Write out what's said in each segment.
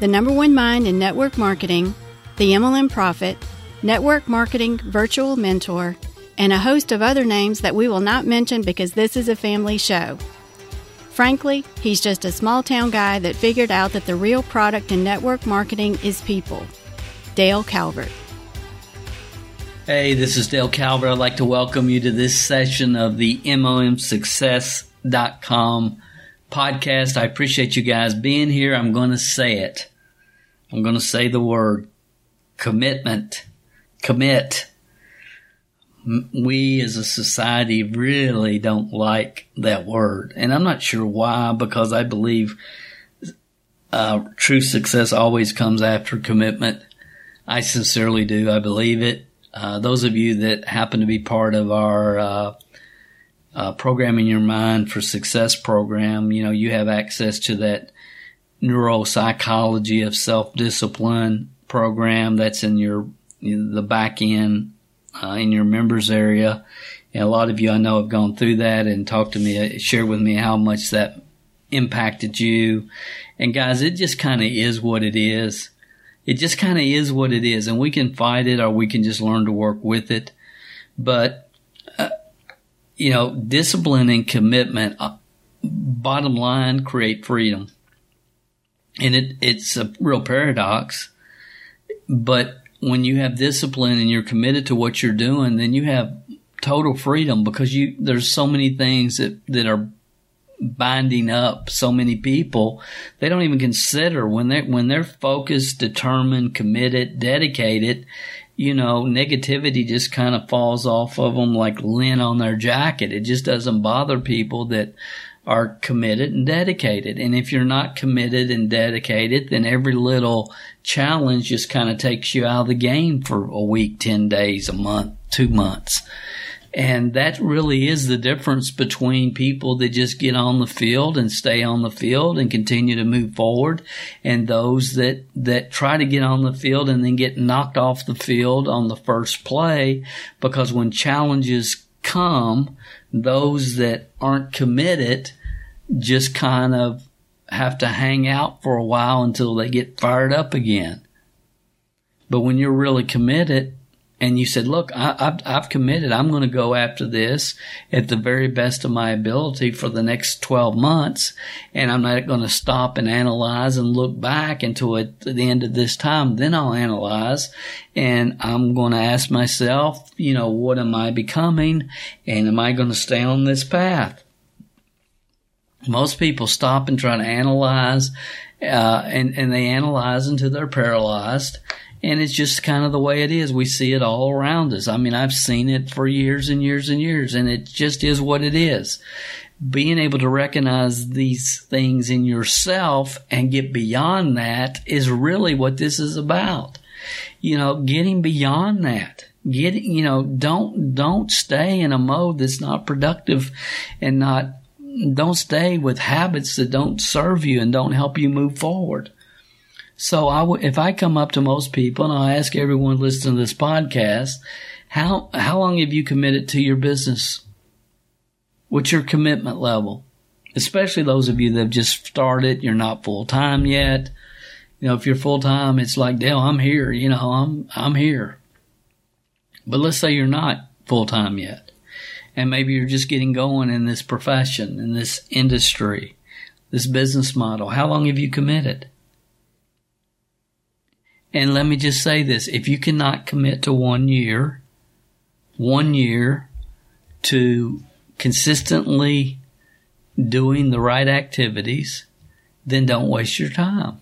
the number one mind in network marketing, the MLM Profit, network marketing virtual mentor, and a host of other names that we will not mention because this is a family show. Frankly, he's just a small town guy that figured out that the real product in network marketing is people. Dale Calvert. Hey, this is Dale Calvert. I'd like to welcome you to this session of the MLMSuccess.com podcast. I appreciate you guys being here. I'm going to say it. I'm going to say the word commitment. Commit. We as a society really don't like that word. And I'm not sure why, because I believe uh, true success always comes after commitment. I sincerely do. I believe it. Uh, those of you that happen to be part of our uh, uh, programming your mind for success program, you know, you have access to that neuropsychology of self discipline program that's in your you know, the back end uh, in your members area. And a lot of you I know have gone through that and talked to me, uh, shared with me how much that impacted you. And guys, it just kind of is what it is. It just kind of is what it is, and we can fight it or we can just learn to work with it. But you know, discipline and commitment, uh, bottom line, create freedom. And it, it's a real paradox. But when you have discipline and you're committed to what you're doing, then you have total freedom because you, there's so many things that, that are binding up so many people. They don't even consider when they're, when they're focused, determined, committed, dedicated you know, negativity just kind of falls off of them like lint on their jacket. It just doesn't bother people that are committed and dedicated. And if you're not committed and dedicated, then every little challenge just kind of takes you out of the game for a week, 10 days, a month, two months. And that really is the difference between people that just get on the field and stay on the field and continue to move forward and those that, that try to get on the field and then get knocked off the field on the first play because when challenges come, those that aren't committed just kind of have to hang out for a while until they get fired up again. But when you're really committed, and you said, look, I, have I've committed. I'm going to go after this at the very best of my ability for the next 12 months. And I'm not going to stop and analyze and look back until at the end of this time. Then I'll analyze and I'm going to ask myself, you know, what am I becoming? And am I going to stay on this path? Most people stop and try to analyze, uh, and, and they analyze until they're paralyzed and it's just kind of the way it is. We see it all around us. I mean, I've seen it for years and years and years, and it just is what it is. Being able to recognize these things in yourself and get beyond that is really what this is about. You know, getting beyond that. Getting, you know, don't, don't stay in a mode that's not productive and not, don't stay with habits that don't serve you and don't help you move forward so I w- if I come up to most people and I ask everyone listening to this podcast, how, how long have you committed to your business? What's your commitment level? Especially those of you that have just started, you're not full time yet. You know, if you're full time, it's like, Dale, I'm here, you know, I'm, I'm here. But let's say you're not full time yet. And maybe you're just getting going in this profession, in this industry, this business model. How long have you committed? And let me just say this if you cannot commit to one year, one year to consistently doing the right activities, then don't waste your time.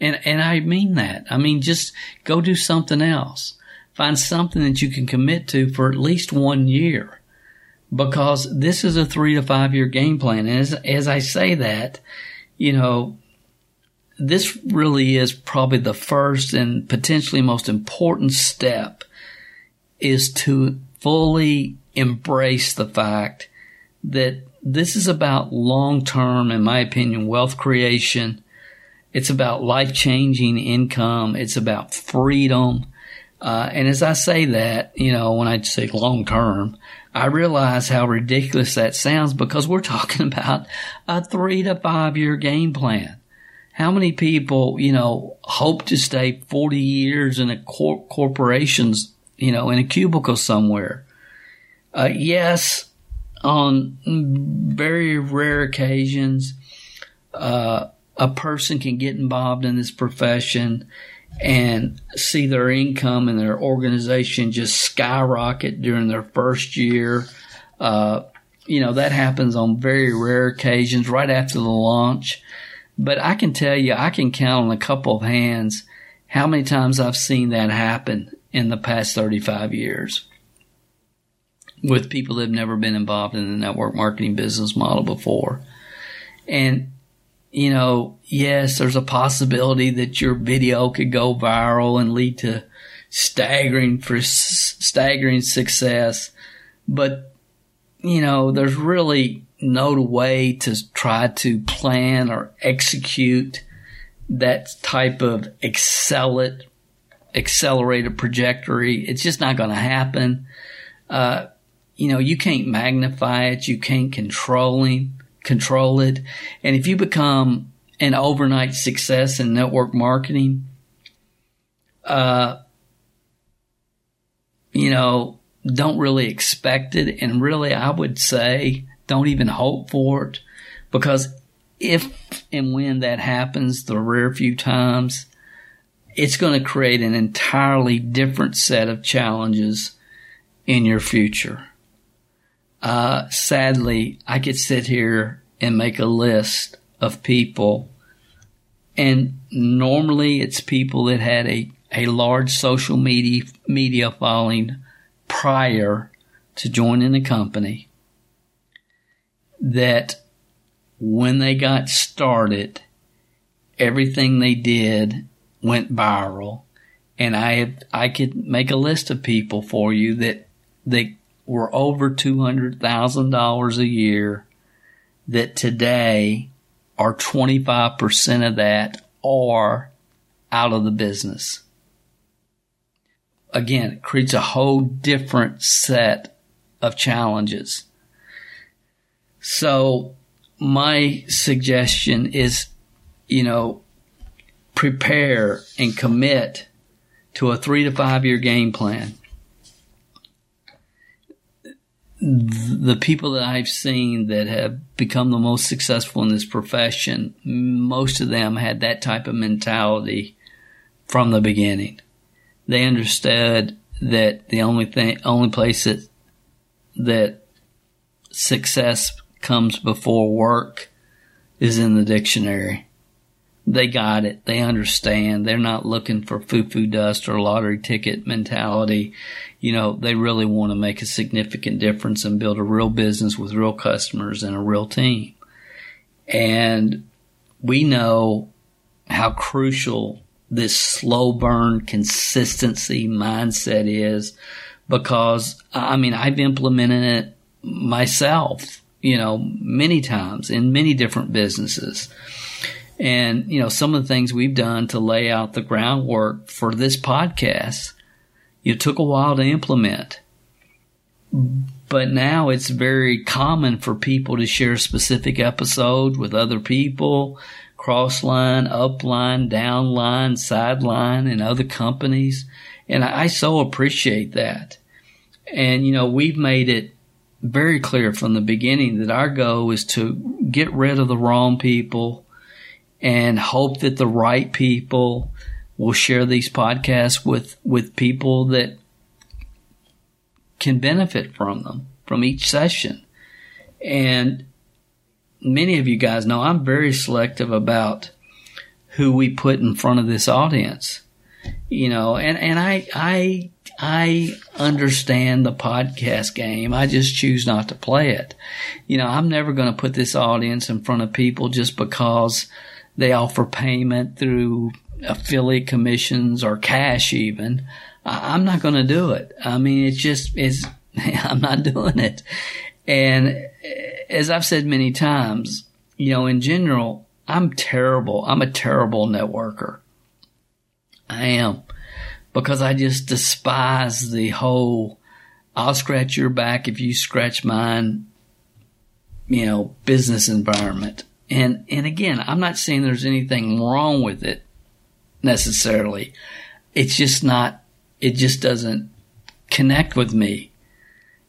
And, and I mean that. I mean, just go do something else. Find something that you can commit to for at least one year because this is a three to five year game plan. And as, as I say that, you know, this really is probably the first and potentially most important step is to fully embrace the fact that this is about long term, in my opinion, wealth creation. It's about life changing income. It's about freedom. Uh, and as I say that, you know, when I say long term, I realize how ridiculous that sounds because we're talking about a three to five year game plan. How many people, you know, hope to stay 40 years in a cor- corporations, you know, in a cubicle somewhere? Uh, yes, on very rare occasions, uh, a person can get involved in this profession and see their income and their organization just skyrocket during their first year. Uh, you know, that happens on very rare occasions right after the launch. But I can tell you, I can count on a couple of hands how many times I've seen that happen in the past 35 years with people that have never been involved in the network marketing business model before. And, you know, yes, there's a possibility that your video could go viral and lead to staggering for staggering success. But, you know, there's really no way to try to plan or execute that type of accelerate, accelerated trajectory. It's just not going to happen. Uh, you know, you can't magnify it. You can't controlling, control it. And if you become an overnight success in network marketing, uh, you know, don't really expect it. And really, I would say don't even hope for it because if and when that happens, the rare few times, it's going to create an entirely different set of challenges in your future. Uh, sadly, I could sit here and make a list of people, and normally it's people that had a, a large social media media following prior to joining the company. That when they got started, everything they did went viral, and I have, I could make a list of people for you that that were over $200,000 a year that today are 25% of that are out of the business. Again, it creates a whole different set of challenges. So my suggestion is, you know, prepare and commit to a three to five year game plan the people that I've seen that have become the most successful in this profession, most of them had that type of mentality from the beginning. They understood that the only thing, only place that, that success comes before work is in the dictionary. They got it. They understand. They're not looking for foo-foo dust or lottery ticket mentality you know, they really want to make a significant difference and build a real business with real customers and a real team. And we know how crucial this slow burn consistency mindset is because I mean, I've implemented it myself, you know, many times in many different businesses. And, you know, some of the things we've done to lay out the groundwork for this podcast it took a while to implement. But now it's very common for people to share specific episodes with other people, cross line, up line, down line, sideline, and other companies. And I, I so appreciate that. And, you know, we've made it very clear from the beginning that our goal is to get rid of the wrong people and hope that the right people We'll share these podcasts with, with people that can benefit from them, from each session. And many of you guys know I'm very selective about who we put in front of this audience. You know, and, and I, I, I understand the podcast game. I just choose not to play it. You know, I'm never going to put this audience in front of people just because they offer payment through affiliate commissions or cash even. I, I'm not going to do it. I mean, it's just, it's, I'm not doing it. And as I've said many times, you know, in general, I'm terrible. I'm a terrible networker. I am because I just despise the whole I'll scratch your back if you scratch mine, you know, business environment. And and again, I'm not saying there's anything wrong with it necessarily. It's just not it just doesn't connect with me.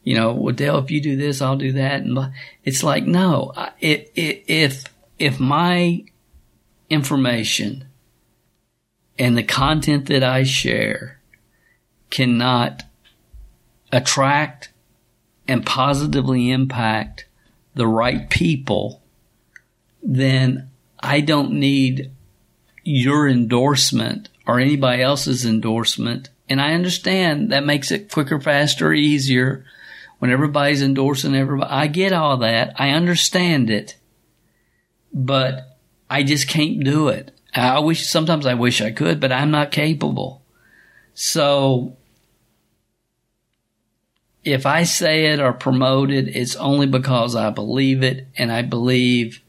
You know, well, Dale, if you do this, I'll do that, and it's like, no, it, it, if if my information and the content that I share cannot attract and positively impact the right people, then I don't need your endorsement or anybody else's endorsement. And I understand that makes it quicker, faster, easier when everybody's endorsing everybody. I get all that. I understand it, but I just can't do it. I wish, sometimes I wish I could, but I'm not capable. So if I say it or promote it, it's only because I believe it and I believe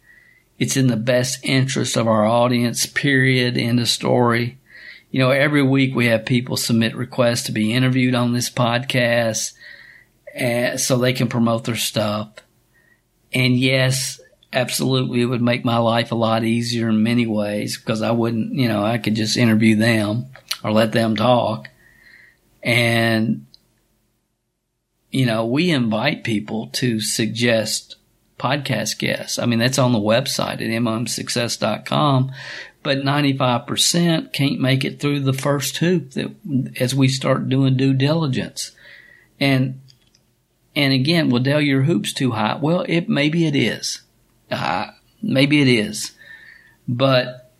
it's in the best interest of our audience, period, end of story. You know, every week we have people submit requests to be interviewed on this podcast uh, so they can promote their stuff. And yes, absolutely it would make my life a lot easier in many ways because I wouldn't, you know, I could just interview them or let them talk. And, you know, we invite people to suggest podcast guests. I mean, that's on the website at mlmsuccess.com, but 95% can't make it through the first hoop that as we start doing due diligence. And, and again, well, Dale, your hoop's too high. Well, it, maybe it is. Uh, maybe it is, but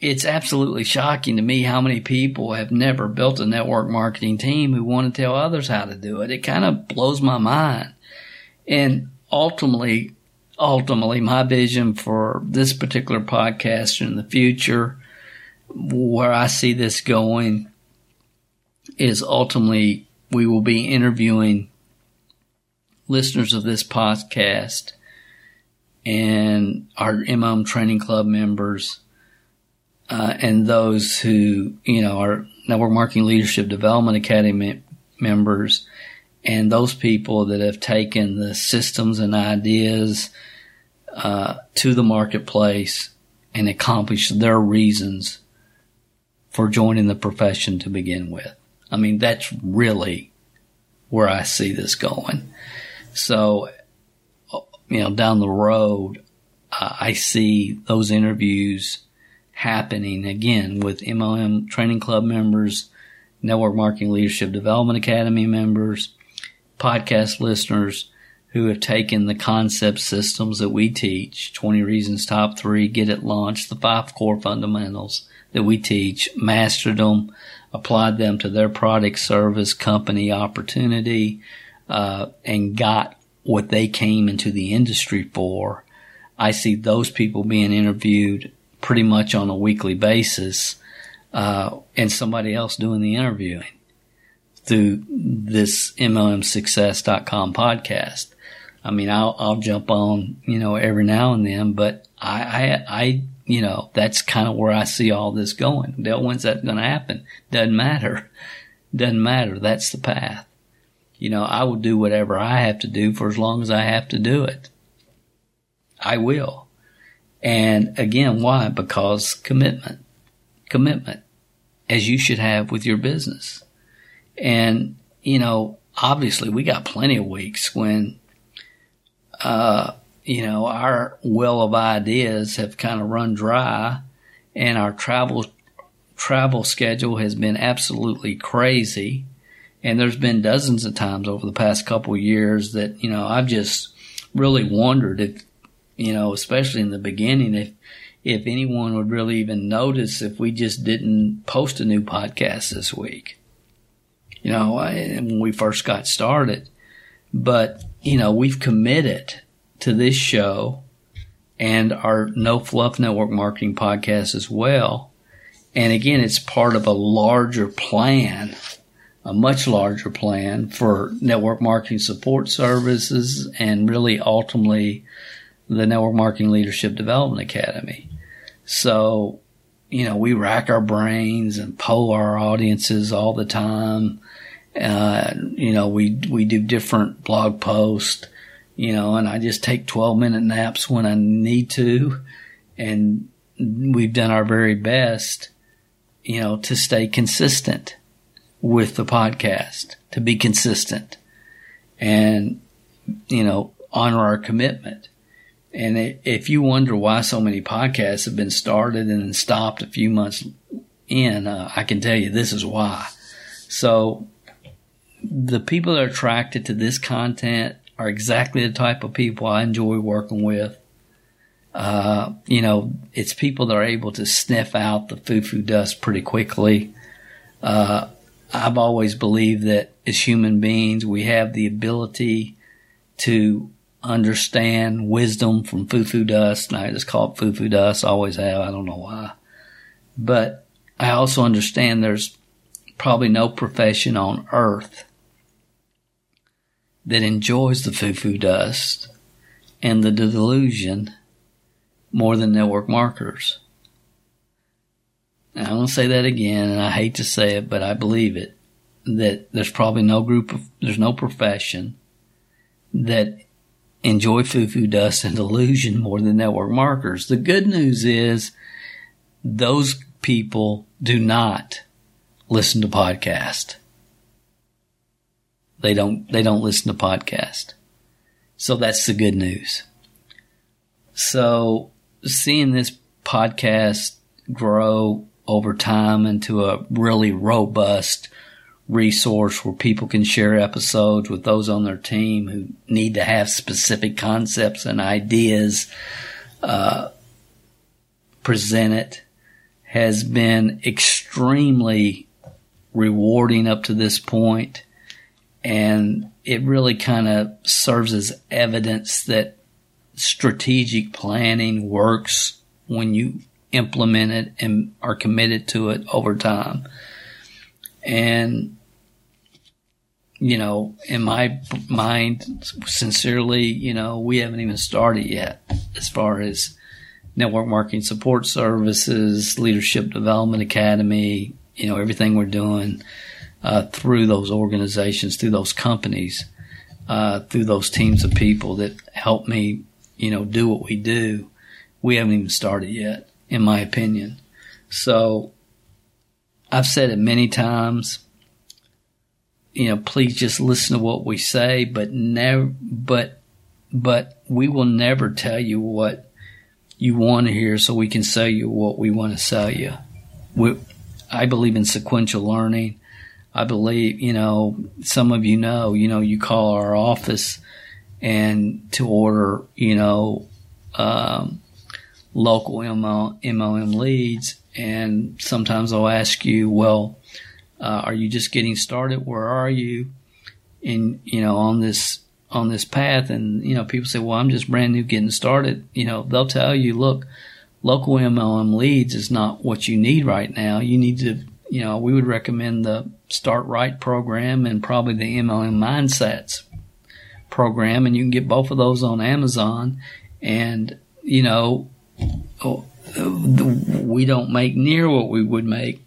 it's absolutely shocking to me how many people have never built a network marketing team who want to tell others how to do it. It kind of blows my mind. And ultimately, ultimately, my vision for this particular podcast in the future, where I see this going, is ultimately we will be interviewing listeners of this podcast and our MLM training club members, uh, and those who, you know, are Network Marketing Leadership Development Academy members, and those people that have taken the systems and ideas uh, to the marketplace and accomplished their reasons for joining the profession to begin with. I mean, that's really where I see this going. So you know, down the road, uh, I see those interviews happening again with MLM training club members, network marketing leadership development academy members, podcast listeners who have taken the concept systems that we teach 20 reasons top three, get it launched, the five core fundamentals that we teach, mastered them, applied them to their product, service, company, opportunity, uh, and got what they came into the industry for. I see those people being interviewed pretty much on a weekly basis, uh, and somebody else doing the interviewing through this MLMsuccess.com podcast. I mean, I'll, I'll jump on, you know, every now and then, but I, I, I you know, that's kind of where I see all this going. When's that going to happen? Doesn't matter. Doesn't matter. That's the path you know, I will do whatever I have to do for as long as I have to do it. I will. And again, why? Because commitment, commitment as you should have with your business. And, you know, obviously we got plenty of weeks when, uh, you know, our well of ideas have kind of run dry and our travel, travel schedule has been absolutely crazy. And there's been dozens of times over the past couple years that, you know, I've just really wondered if, you know, especially in the beginning, if, if anyone would really even notice if we just didn't post a new podcast this week. You know, when we first got started. But, you know, we've committed to this show and our No Fluff Network Marketing podcast as well. And again, it's part of a larger plan, a much larger plan for network marketing support services and really ultimately the Network Marketing Leadership Development Academy. So, you know, we rack our brains and poll our audiences all the time. Uh, you know, we, we do different blog posts, you know, and I just take 12 minute naps when I need to. And we've done our very best, you know, to stay consistent with the podcast, to be consistent and, you know, honor our commitment. And if you wonder why so many podcasts have been started and then stopped a few months in, uh, I can tell you this is why. So the people that are attracted to this content are exactly the type of people I enjoy working with. Uh, you know, it's people that are able to sniff out the foo-foo dust pretty quickly. Uh, I've always believed that as human beings, we have the ability to understand wisdom from foo-foo dust. And I just call it foo-foo dust. I always have. I don't know why. But I also understand there's probably no profession on earth that enjoys the foo-foo dust and the delusion more than network marketers. Now, I'm going to say that again, and I hate to say it, but I believe it, that there's probably no group of, there's no profession that enjoy foo-foo dust and delusion more than network marketers. The good news is those people do not listen to podcast. They don't, they don't listen to podcast. So that's the good news. So seeing this podcast grow over time into a really robust resource where people can share episodes with those on their team who need to have specific concepts and ideas uh, presented has been extremely rewarding up to this point. And it really kind of serves as evidence that strategic planning works when you implement it and are committed to it over time. And, you know, in my mind, sincerely, you know, we haven't even started yet as far as network marketing support services, leadership development academy, you know, everything we're doing uh, through those organizations, through those companies, uh, through those teams of people that help me, you know, do what we do. We haven't even started yet, in my opinion. So I've said it many times. You know, please just listen to what we say, but never, but, but we will never tell you what you want to hear so we can sell you what we want to sell you. We, I believe in sequential learning. I believe, you know, some of you know, you know, you call our office and to order, you know, um, local MLM leads and sometimes I'll ask you, well, uh, are you just getting started? Where are you in, you know, on this, on this path? And, you know, people say, well, I'm just brand new getting started. You know, they'll tell you, look, local MLM leads is not what you need right now. You need to, you know, we would recommend the Start Right program and probably the MLM Mindsets program. And you can get both of those on Amazon. And, you know, oh, we don't make near what we would make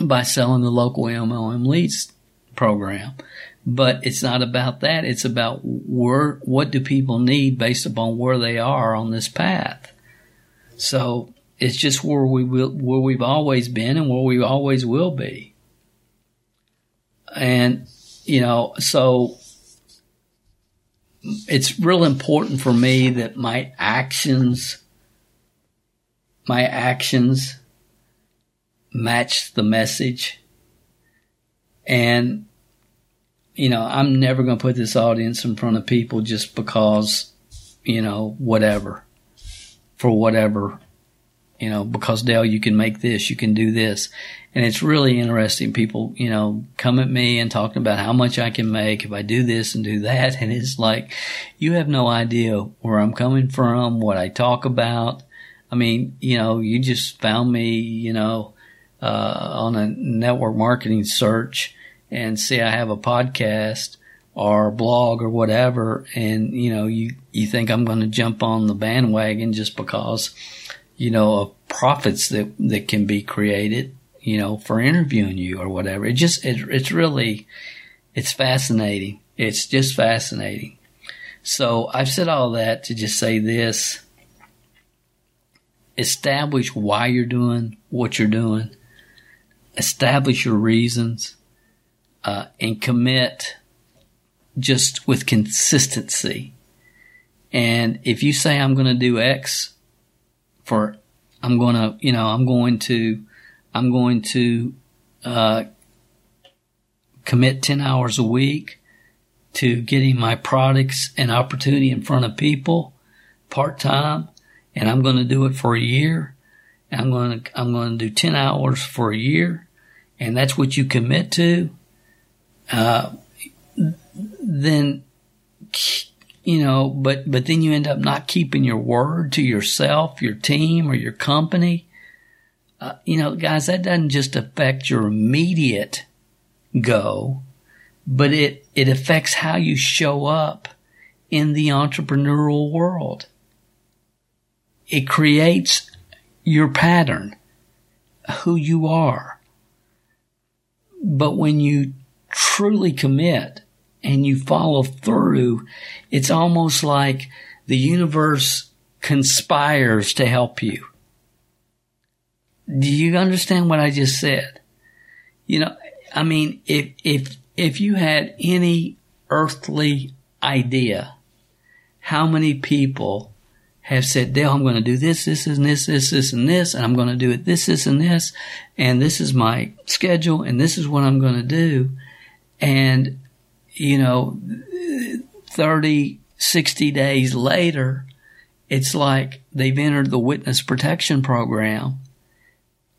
by selling the local MLM leads program. But it's not about that. It's about where, what do people need based upon where they are on this path. So it's just where we will, where we've always been and where we always will be. And, you know, so it's real important for me that my actions my actions match the message. And, you know, I'm never going to put this audience in front of people just because, you know, whatever, for whatever you know, because Dale, you can make this, you can do this. And it's really interesting. People, you know, come at me and talking about how much I can make if I do this and do that. And it's like, you have no idea where I'm coming from, what I talk about. I mean, you know, you just found me, you know, uh, on a network marketing search and see I have a podcast or a blog or whatever. And, you know, you, you think I'm going to jump on the bandwagon just because, you know, of profits that, that can be created, you know, for interviewing you or whatever. It just, it, it's really, it's fascinating. It's just fascinating. So I've said all that to just say this. Establish why you're doing what you're doing. Establish your reasons. Uh, and commit just with consistency. And if you say I'm going to do X for, I'm going to, you know, I'm going to, I'm going to, uh, commit 10 hours a week to getting my products and opportunity in front of people part time. And I'm going to do it for a year. I'm going to, I'm going to do 10 hours for a year. And that's what you commit to. Uh, then you know, but but then you end up not keeping your word to yourself, your team, or your company. Uh, you know, guys, that doesn't just affect your immediate go, but it it affects how you show up in the entrepreneurial world. It creates your pattern, who you are. But when you truly commit and you follow through, it's almost like the universe conspires to help you. Do you understand what I just said? You know, I mean, if, if, if you had any earthly idea how many people have said, Dale, I'm going to do this, this, and this, this, this, and this, and I'm going to do it this, this, and this, and this is my schedule, and this is what I'm going to do. And you know, 30, 60 days later, it's like they've entered the witness protection program.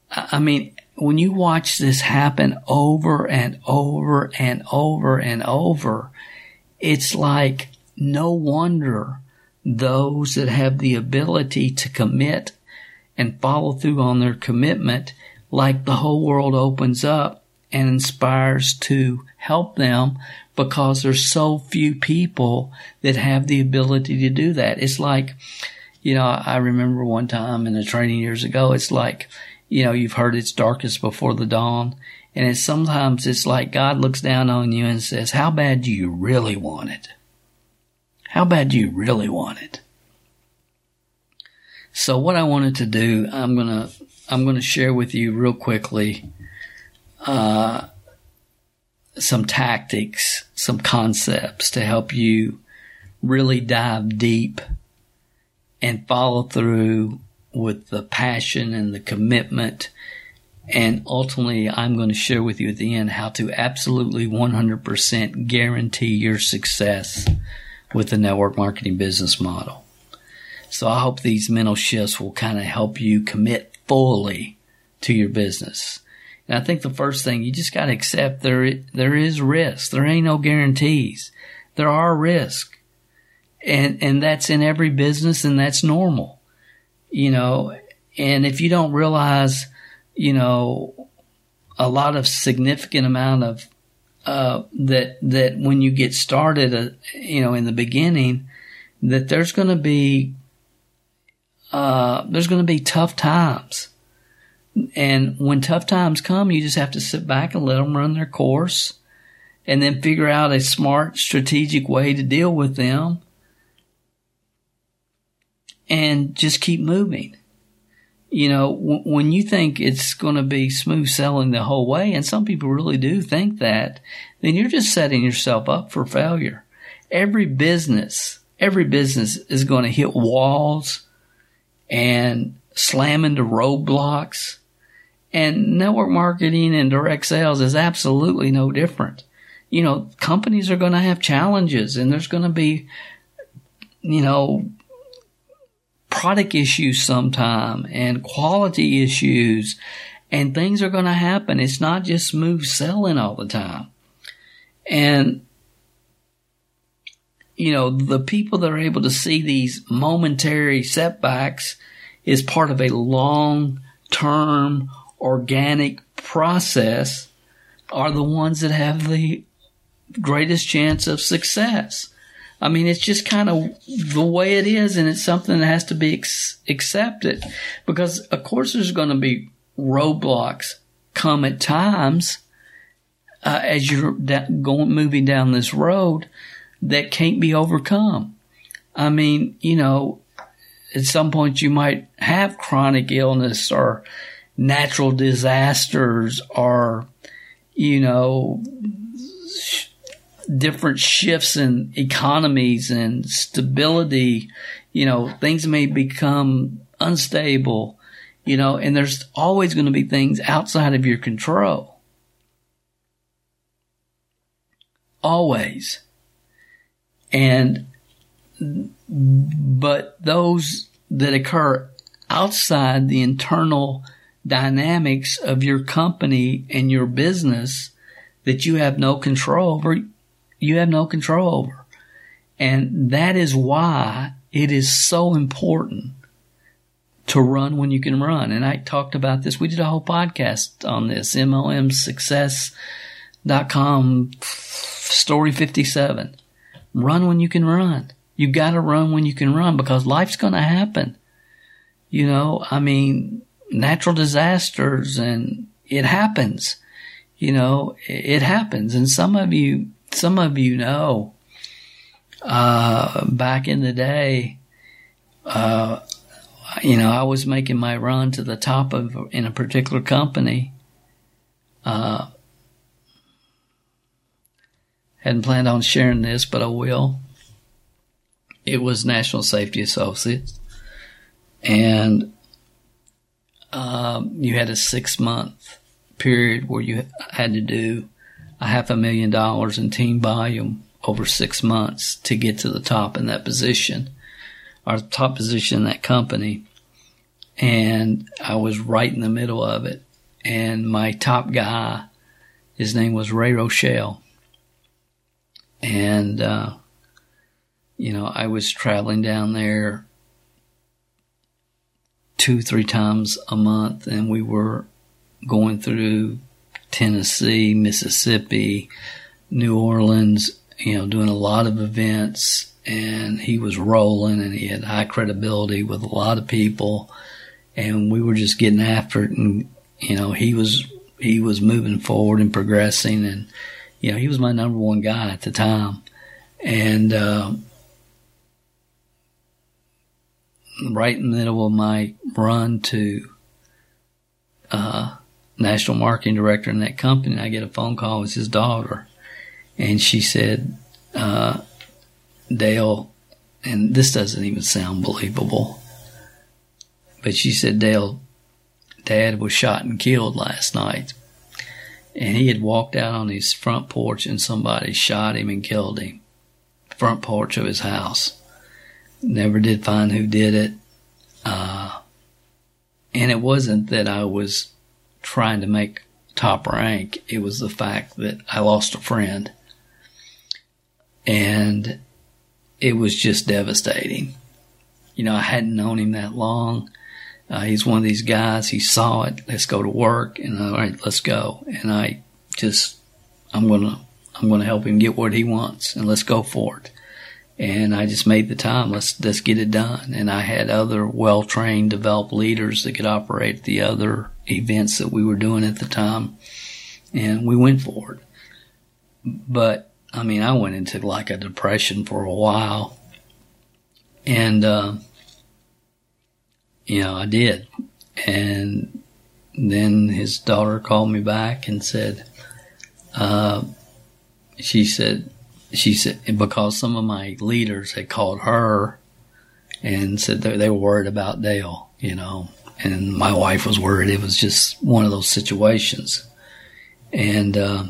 I mean, when you watch this happen over and over and over and over, it's like no wonder those that have the ability to commit and follow through on their commitment, like the whole world opens up and inspires to help them because there's so few people that have the ability to do that. It's like, you know, I remember one time in the training years ago, it's like, you know, you've heard it's darkest before the dawn. And it's sometimes it's like God looks down on you and says, how bad do you really want it? How bad do you really want it? So what I wanted to do, I'm to, I'm to share with you real quickly, uh, some tactics, some concepts to help you really dive deep and follow through with the passion and the commitment. And ultimately, I'm going to share with you at the end how to absolutely 100% guarantee your success with the network marketing business model. So I hope these mental shifts will kind of help you commit fully to your business. And I think the first thing you just got to accept there there is risk. There ain't no guarantees. There are risks, and and that's in every business, and that's normal, you know. And if you don't realize, you know, a lot of significant amount of uh, that that when you get started, uh, you know, in the beginning, that there's going to be uh, there's going to be tough times and when tough times come, you just have to sit back and let them run their course and then figure out a smart, strategic way to deal with them and just keep moving. You know, w- when you think it's going to be smooth sailing the whole way, and some people really do think that, then you're just setting yourself up for failure. Every business, every business is going to hit walls and slam into roadblocks and network marketing and direct sales is absolutely no different. You know, companies are going to have challenges and there's going to be, you know, product issues sometime and quality issues and things are going to happen. It's not just smooth selling all the time. And, you know, the people that are able to see these momentary setbacks is part of a long term organic process are the ones that have the greatest chance of success. I mean, it's just kind of the way it is, and it's something that has to be ex- accepted because, of course, there's going to be roadblocks come at times uh, as you're da- going moving down this road that can't be overcome. I mean, you know, at some point you might have chronic illness or natural disasters or, you know, different shifts in economies and stability, you know, things may become unstable, you know, and there's always going to be things outside of your control. Always. And, but those that occur outside the internal dynamics of your company and your business that you have no control over, you have no control over. And that is why it is so important to run when you can run. And I talked about this. We did a whole podcast on this, MLMsuccess.com story 57. Run when you can run. You gotta run when you can run because life's gonna happen. You know, I mean, natural disasters and it happens. You know, it happens. And some of you some of you know, uh, back in the day, uh, you know, I was making my run to the top of in a particular company. Uh, hadn't planned on sharing this, but I will. It was National Safety Associates, and um, you had a six month period where you had to do a half a million dollars in team volume over six months to get to the top in that position, our top position in that company. And I was right in the middle of it. And my top guy, his name was Ray Rochelle. And, uh, you know, I was traveling down there two, three times a month and we were going through Tennessee, Mississippi, New Orleans, you know, doing a lot of events and he was rolling and he had high credibility with a lot of people and we were just getting after it and you know, he was he was moving forward and progressing and you know, he was my number one guy at the time. And uh, right in the middle of my run to uh, national marketing director in that company. And I get a phone call with his daughter, and she said, uh, "Dale," and this doesn't even sound believable, but she said, "Dale, Dad was shot and killed last night." And he had walked out on his front porch and somebody shot him and killed him. Front porch of his house. Never did find who did it. Uh, and it wasn't that I was trying to make top rank. It was the fact that I lost a friend. And it was just devastating. You know, I hadn't known him that long. Uh, he's one of these guys. He saw it. Let's go to work, and all right, let's go. And I just, I'm gonna, I'm gonna help him get what he wants, and let's go for it and I just made the time. Let's let's get it done. And I had other well trained, developed leaders that could operate the other events that we were doing at the time, and we went for it. But I mean, I went into like a depression for a while, and uh, you know, I did. And then his daughter called me back and said, uh, she said, she said because some of my leaders had called her and said they, were worried about Dale, you know, and my wife was worried. It was just one of those situations, and uh,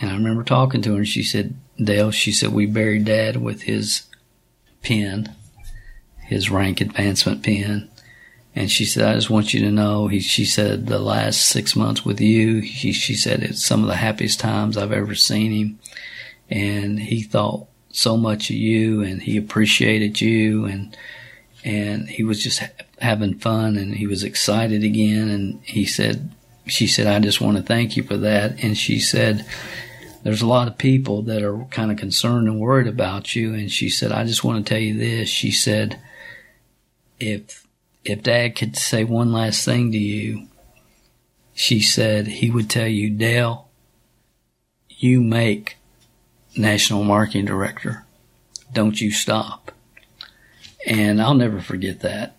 and I remember talking to her, and she said, Dale, she said we buried Dad with his pen, his rank advancement pin. And she said, I just want you to know, he, she said, the last six months with you, he, she said, it's some of the happiest times I've ever seen him. And he thought so much of you and he appreciated you and, and he was just ha- having fun and he was excited again. And he said, she said, I just want to thank you for that. And she said, there's a lot of people that are kind of concerned and worried about you. And she said, I just want to tell you this. She said, if, if dad could say one last thing to you, she said he would tell you, Dale, you make national marketing director. Don't you stop. And I'll never forget that.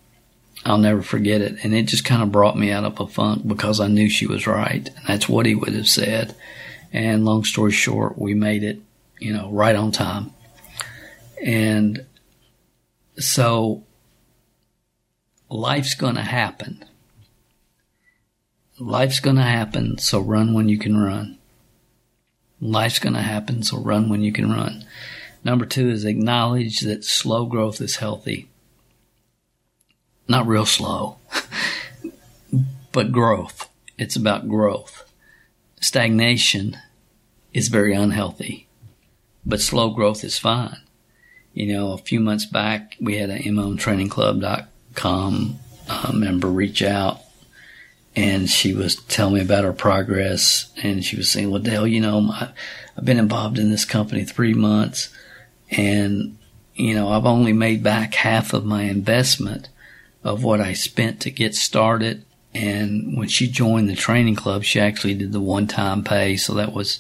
I'll never forget it. And it just kind of brought me out of a funk because I knew she was right. And that's what he would have said. And long story short, we made it, you know, right on time. And so life's going to happen. Life's going to happen. So run when you can run. Life's going to happen. So run when you can run. Number two is acknowledge that slow growth is healthy. Not real slow, but growth. It's about growth. Stagnation is very unhealthy, but slow growth is fine. You know, a few months back, we had an a motrainingclub.com uh, member reach out and she was telling me about her progress and she was saying, well, Dale, you know, my, I've been involved in this company three months and, you know, I've only made back half of my investment of what I spent to get started. And when she joined the training club, she actually did the one time pay. So that was,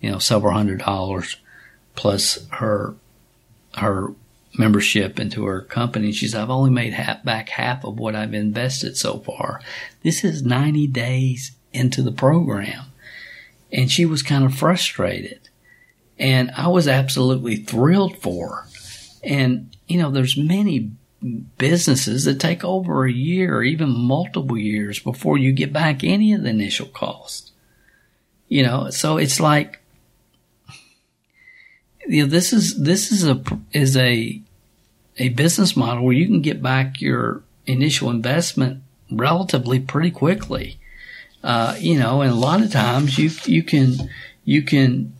you know, several hundred dollars plus her, her membership into her company. She said, I've only made half, back half of what I've invested so far. This is 90 days into the program. And she was kind of frustrated. And I was absolutely thrilled for her. And, you know, there's many businesses that take over a year or even multiple years before you get back any of the initial cost. You know, so it's like, you know, this is, this is a, is a, a business model where you can get back your initial investment relatively pretty quickly. Uh, you know, and a lot of times you, you can, you can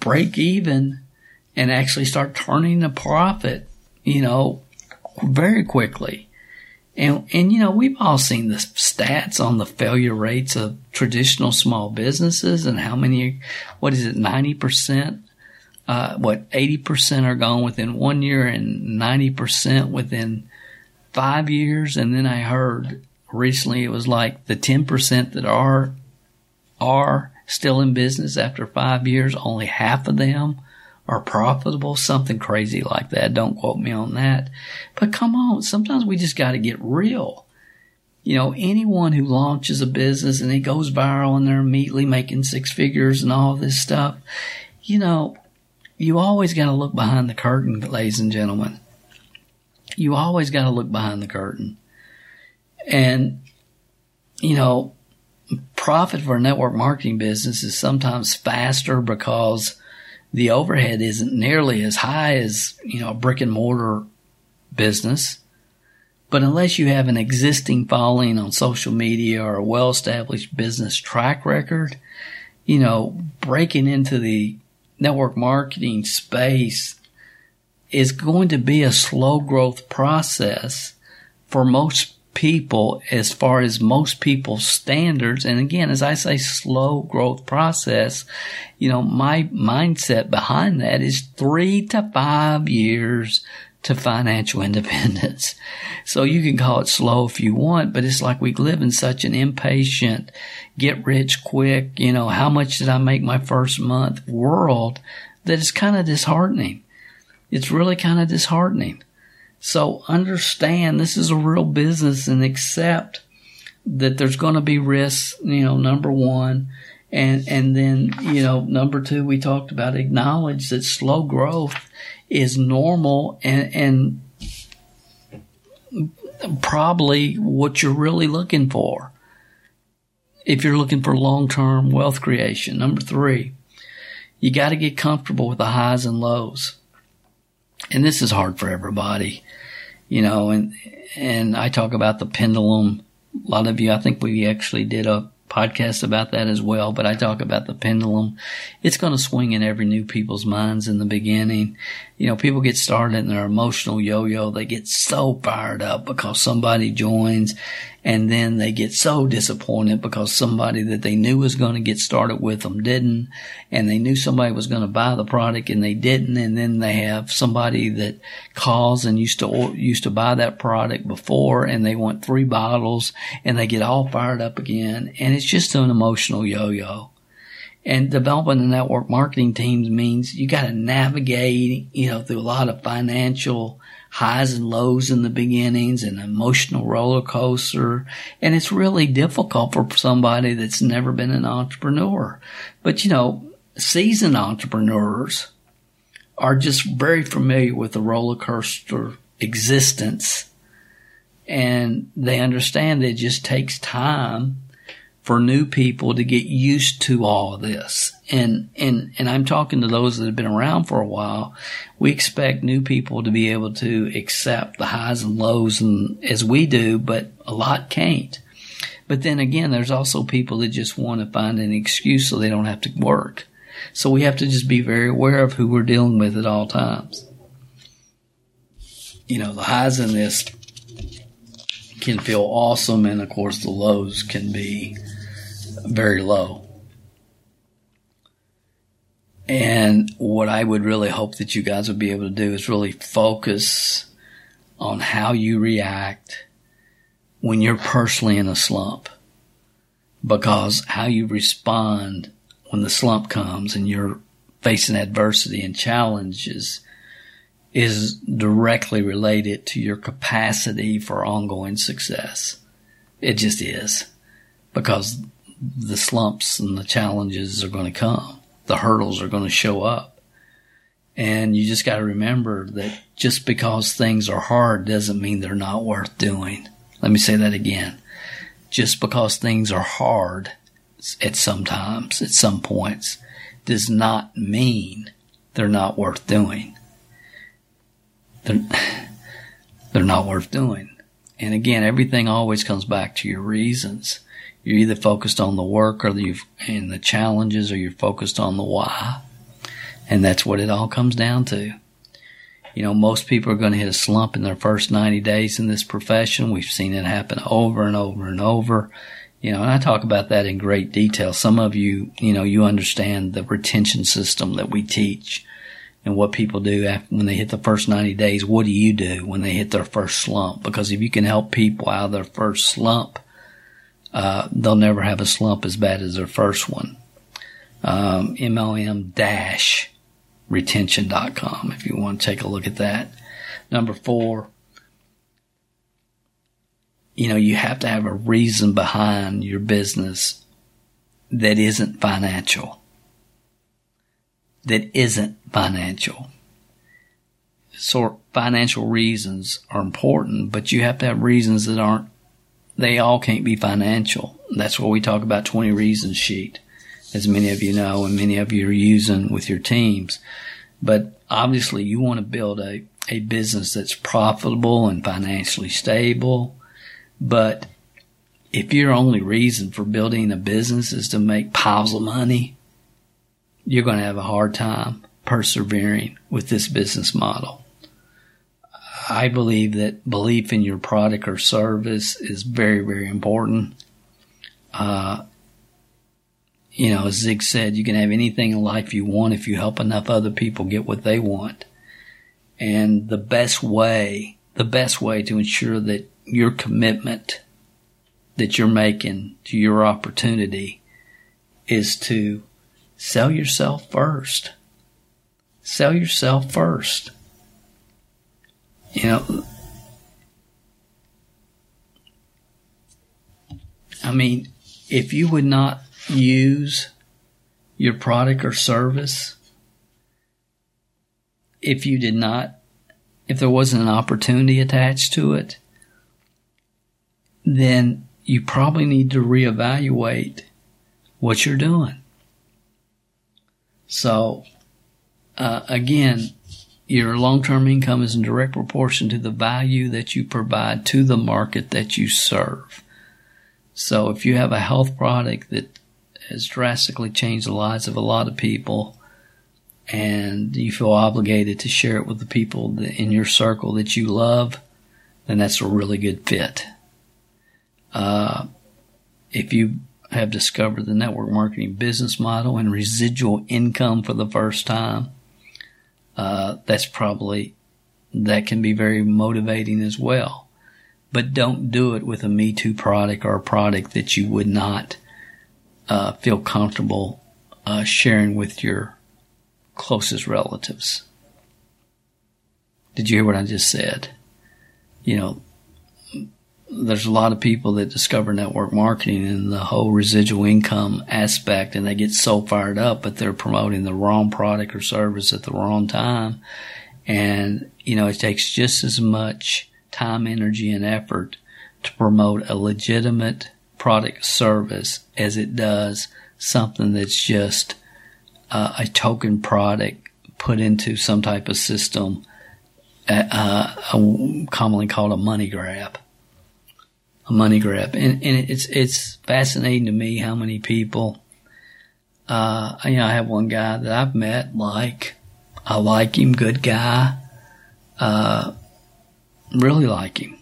break even and actually start turning a profit, you know, very quickly. And, and, you know, we've all seen the stats on the failure rates of traditional small businesses and how many, what is it, 90%? Uh, what, 80% are gone within one year and 90% within five years. And then I heard recently it was like the 10% that are, are still in business after five years, only half of them are profitable, something crazy like that. Don't quote me on that. But come on, sometimes we just got to get real. You know, anyone who launches a business and it goes viral and they're immediately making six figures and all this stuff, you know, you always got to look behind the curtain, ladies and gentlemen. You always got to look behind the curtain. And, you know, profit for a network marketing business is sometimes faster because the overhead isn't nearly as high as, you know, a brick and mortar business. But unless you have an existing following on social media or a well established business track record, you know, breaking into the network marketing space is going to be a slow growth process for most people as far as most people's standards. And again, as I say, slow growth process, you know, my mindset behind that is three to five years to financial independence. So you can call it slow if you want, but it's like we live in such an impatient, get rich quick, you know, how much did I make my first month world that is kind of disheartening. It's really kind of disheartening. So understand this is a real business and accept that there's going to be risks, you know, number one. And, and then, you know, number two, we talked about acknowledge that slow growth is normal and, and probably what you're really looking for. If you're looking for long-term wealth creation. Number three, you got to get comfortable with the highs and lows. and this is hard for everybody, you know, and, and I talk about the pendulum. A lot of you, I think we actually did a podcast about that as well, but I talk about the pendulum. It's going to swing in every new people's minds in the beginning. You know, people get started in their emotional yo-yo. They get so fired up because somebody joins and then they get so disappointed because somebody that they knew was going to get started with them didn't, and they knew somebody was going to buy the product and they didn't, and then they have somebody that calls and used to used to buy that product before, and they want three bottles, and they get all fired up again, and it's just an emotional yo-yo. And developing the network marketing teams means you got to navigate, you know, through a lot of financial highs and lows in the beginnings and emotional roller coaster. And it's really difficult for somebody that's never been an entrepreneur. But you know, seasoned entrepreneurs are just very familiar with the roller coaster existence and they understand that it just takes time for new people to get used to all this. And, and, and I'm talking to those that have been around for a while. We expect new people to be able to accept the highs and lows and as we do, but a lot can't. But then again, there's also people that just want to find an excuse so they don't have to work. So we have to just be very aware of who we're dealing with at all times. You know, the highs in this can feel awesome, and of course, the lows can be very low. And what I would really hope that you guys would be able to do is really focus on how you react when you're personally in a slump. Because how you respond when the slump comes and you're facing adversity and challenges is directly related to your capacity for ongoing success. It just is. Because the slumps and the challenges are going to come. The hurdles are going to show up. And you just got to remember that just because things are hard doesn't mean they're not worth doing. Let me say that again. Just because things are hard at some times, at some points, does not mean they're not worth doing. They're, they're not worth doing. And again, everything always comes back to your reasons. You're either focused on the work or you've and the challenges, or you're focused on the why, and that's what it all comes down to. You know, most people are going to hit a slump in their first 90 days in this profession. We've seen it happen over and over and over. You know, and I talk about that in great detail. Some of you, you know, you understand the retention system that we teach and what people do after, when they hit the first 90 days. What do you do when they hit their first slump? Because if you can help people out of their first slump, uh, they'll never have a slump as bad as their first one. Um, MLM retention.com if you want to take a look at that. Number four, you know, you have to have a reason behind your business that isn't financial. That isn't financial. So financial reasons are important, but you have to have reasons that aren't they all can't be financial. That's what we talk about 20 reasons sheet, as many of you know, and many of you are using with your teams. But obviously you want to build a, a business that's profitable and financially stable. But if your only reason for building a business is to make piles of money, you're going to have a hard time persevering with this business model. I believe that belief in your product or service is very, very important. Uh, you know, as Zig said, you can have anything in life you want if you help enough other people get what they want. And the best way, the best way to ensure that your commitment that you're making to your opportunity is to sell yourself first. Sell yourself first. You know, I mean, if you would not use your product or service, if you did not, if there wasn't an opportunity attached to it, then you probably need to reevaluate what you're doing. So, uh, again, your long-term income is in direct proportion to the value that you provide to the market that you serve. So if you have a health product that has drastically changed the lives of a lot of people and you feel obligated to share it with the people in your circle that you love, then that's a really good fit. Uh, if you have discovered the network marketing business model and residual income for the first time, uh, that's probably that can be very motivating as well. But don't do it with a Me Too product or a product that you would not uh, feel comfortable uh, sharing with your closest relatives. Did you hear what I just said? You know, there's a lot of people that discover network marketing and the whole residual income aspect and they get so fired up, but they're promoting the wrong product or service at the wrong time. And, you know, it takes just as much time, energy, and effort to promote a legitimate product service as it does something that's just uh, a token product put into some type of system, uh, uh, commonly called a money grab a money grab. And, and it's, it's fascinating to me how many people, uh, you know, I have one guy that I've met, like, I like him, good guy, uh, really like him.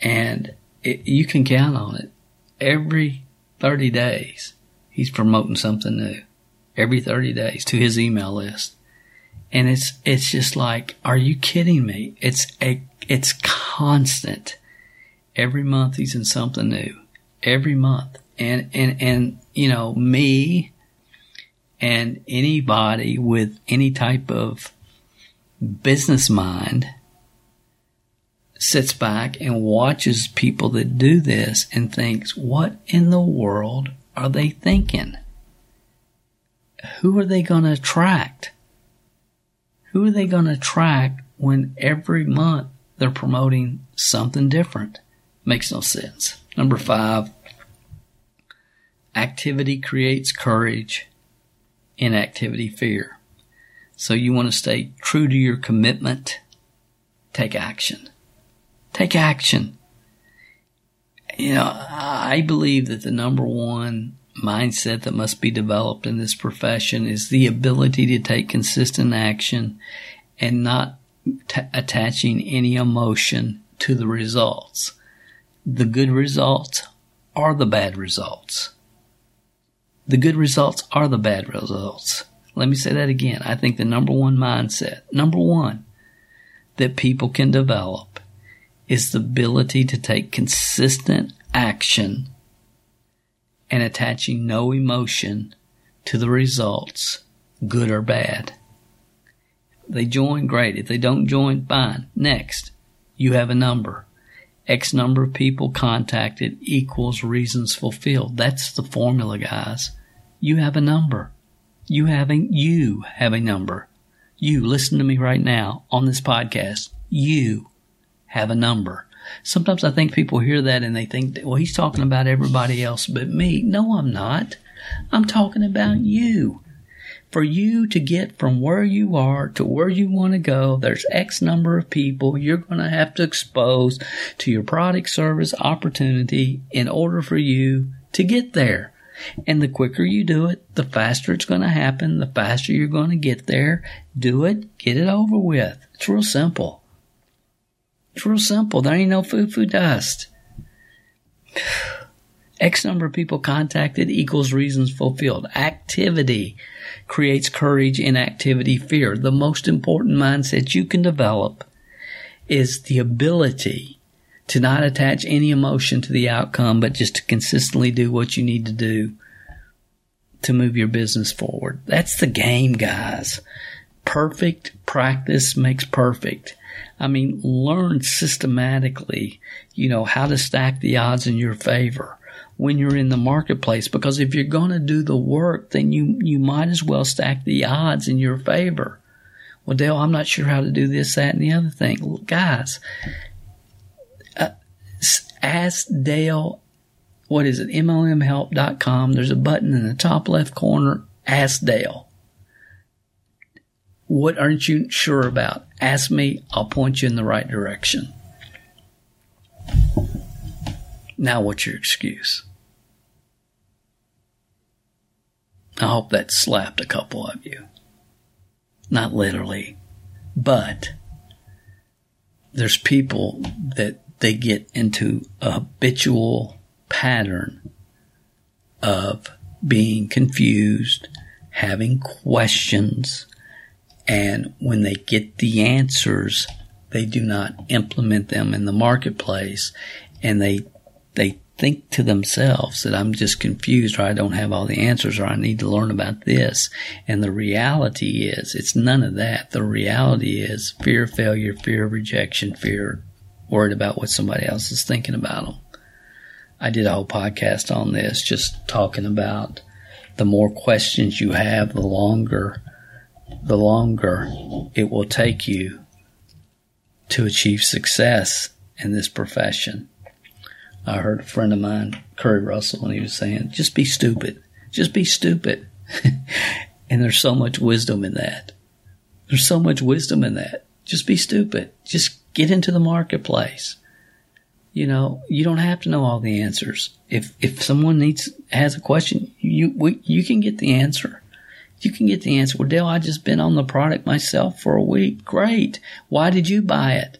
And it, you can count on it. Every 30 days, he's promoting something new. Every 30 days to his email list. And it's, it's just like, are you kidding me? It's a, it's constant every month he's in something new. Every month. And, and, and, you know, me and anybody with any type of business mind sits back and watches people that do this and thinks, what in the world are they thinking? Who are they going to attract? Who are they going to attract when every month they're promoting something different? Makes no sense. Number five, activity creates courage, inactivity fear. So you want to stay true to your commitment. Take action. Take action. You know, I believe that the number one mindset that must be developed in this profession is the ability to take consistent action and not t- attaching any emotion to the results the good results are the bad results. The good results are the bad results. Let me say that again. I think the number one mindset, number one, that people can develop is the ability to take consistent action and attaching no emotion to the results, good or bad. They join, great. If they don't join, fine. Next, you have a number. X number of people contacted equals reasons fulfilled. That's the formula, guys. You have a number. You having you have a number. You listen to me right now on this podcast. You have a number. Sometimes I think people hear that and they think, well, he's talking about everybody else but me. No, I'm not. I'm talking about you for you to get from where you are to where you want to go, there's X number of people you're going to have to expose to your product service opportunity in order for you to get there. And the quicker you do it, the faster it's going to happen, the faster you're going to get there. Do it, get it over with. It's real simple. It's real simple. There ain't no foo foo dust. X number of people contacted equals reasons fulfilled. Activity creates courage, inactivity, fear. The most important mindset you can develop is the ability to not attach any emotion to the outcome, but just to consistently do what you need to do to move your business forward. That's the game, guys. Perfect practice makes perfect. I mean, learn systematically, you know, how to stack the odds in your favor when you're in the marketplace because if you're going to do the work, then you, you might as well stack the odds in your favor. Well, Dale, I'm not sure how to do this, that, and the other thing. Well, guys, uh, ask Dale, what is it, MLMhelp.com. There's a button in the top left corner, Ask Dale. what aren't you sure about? Ask me. I'll point you in the right direction. Now, what's your excuse? I hope that slapped a couple of you. Not literally, but there's people that they get into a habitual pattern of being confused, having questions, and when they get the answers, they do not implement them in the marketplace and they they think to themselves that I'm just confused or I don't have all the answers or I need to learn about this. And the reality is it's none of that. The reality is fear of failure, fear of rejection, fear worried about what somebody else is thinking about them. I did a whole podcast on this just talking about the more questions you have, the longer the longer it will take you to achieve success in this profession. I heard a friend of mine, Curry Russell, and he was saying, just be stupid. Just be stupid. and there's so much wisdom in that. There's so much wisdom in that. Just be stupid. Just get into the marketplace. You know, you don't have to know all the answers. If if someone needs has a question, you we, you can get the answer. You can get the answer. Well, Dale, I just been on the product myself for a week. Great. Why did you buy it?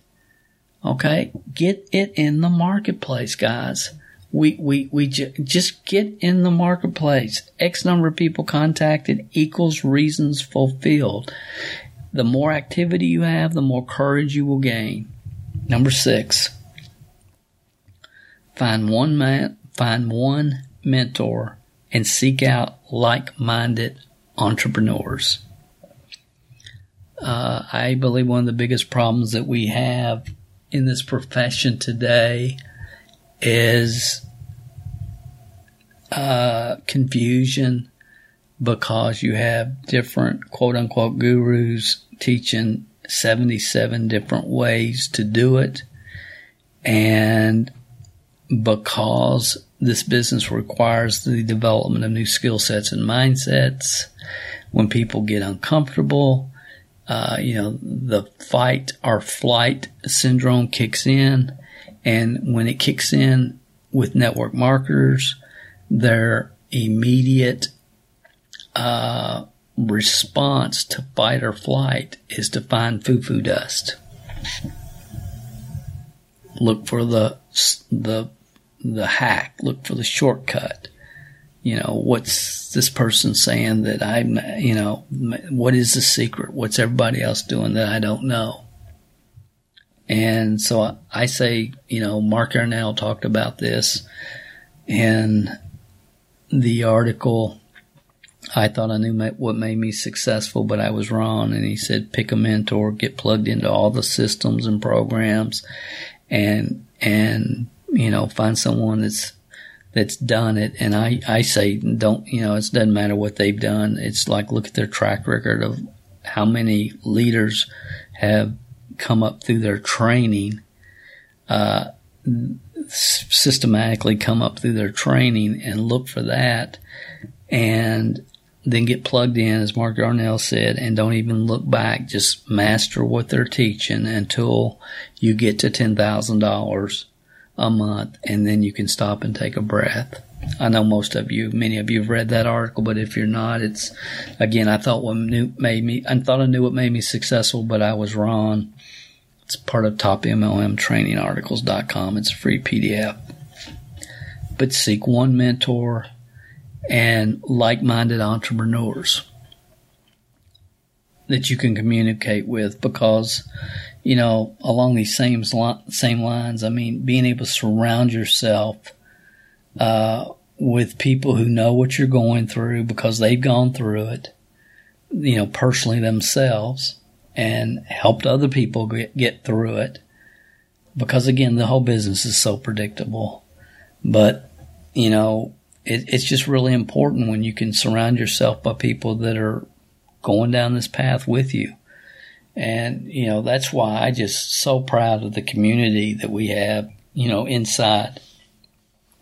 Okay. Get it in the marketplace, guys. We, we, we ju- just get in the marketplace. X number of people contacted equals reasons fulfilled. The more activity you have, the more courage you will gain. Number six, find one man, find one mentor and seek out like-minded entrepreneurs. Uh, I believe one of the biggest problems that we have in this profession today is uh, confusion because you have different quote unquote gurus teaching 77 different ways to do it. And because this business requires the development of new skill sets and mindsets, when people get uncomfortable, uh, you know, the fight or flight syndrome kicks in. And when it kicks in with network marketers, their immediate uh, response to fight or flight is to find foo-foo dust. Look for the the the hack. Look for the shortcut you know, what's this person saying that I'm, you know, what is the secret? What's everybody else doing that I don't know? And so I say, you know, Mark Yarnell talked about this in the article. I thought I knew what made me successful, but I was wrong. And he said, pick a mentor, get plugged into all the systems and programs and, and, you know, find someone that's that's done it. And I, I say, don't, you know, it doesn't matter what they've done. It's like, look at their track record of how many leaders have come up through their training, uh, systematically come up through their training and look for that and then get plugged in, as Mark Yarnell said, and don't even look back. Just master what they're teaching until you get to $10,000 a month and then you can stop and take a breath. I know most of you, many of you have read that article, but if you're not, it's again, I thought what made me, I thought I knew what made me successful, but I was wrong. It's part of topmlmtrainingarticles.com. It's a free PDF. But seek one mentor and like-minded entrepreneurs that you can communicate with because you know, along these same same lines. I mean, being able to surround yourself uh, with people who know what you're going through because they've gone through it, you know, personally themselves, and helped other people get, get through it. Because again, the whole business is so predictable, but you know, it, it's just really important when you can surround yourself by people that are going down this path with you and, you know, that's why I just so proud of the community that we have, you know, inside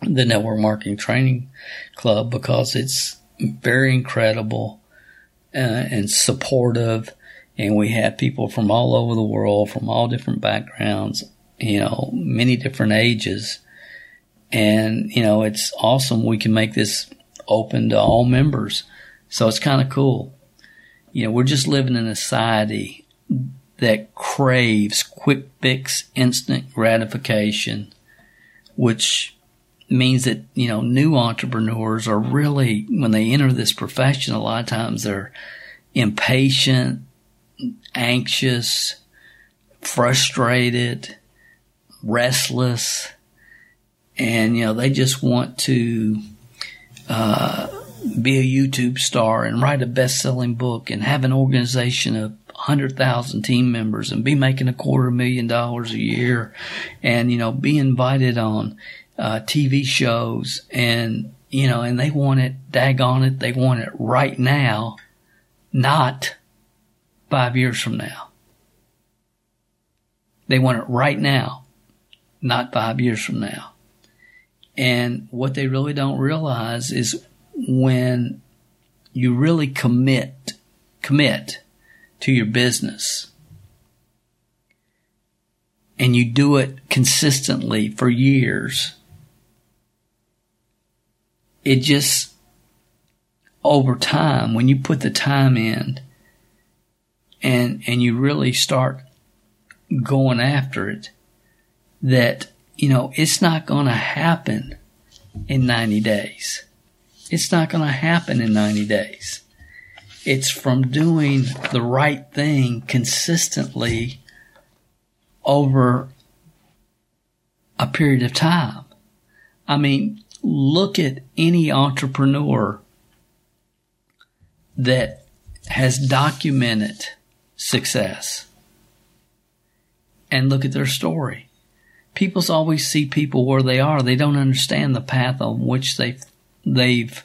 the network marketing training club because it's very incredible uh, and supportive and we have people from all over the world, from all different backgrounds, you know, many different ages. And, you know, it's awesome. We can make this open to all members. So it's kind of cool. You know, we're just living in a society that craves quick fix, instant gratification, which means that, you know, new entrepreneurs are really, when they enter this profession, a lot of times they're impatient, anxious, frustrated, restless, and you know they just want to uh, be a YouTube star and write a best-selling book and have an organization of hundred thousand team members and be making a quarter million dollars a year, and you know be invited on uh, TV shows and you know and they want it, daggone it, they want it right now, not five years from now. They want it right now, not five years from now. And what they really don't realize is when you really commit, commit to your business and you do it consistently for years, it just over time, when you put the time in and, and you really start going after it, that, you know, it's not going to happen in 90 days. It's not going to happen in 90 days. It's from doing the right thing consistently over a period of time. I mean, look at any entrepreneur that has documented success and look at their story. People always see people where they are. They don't understand the path on which they've, they've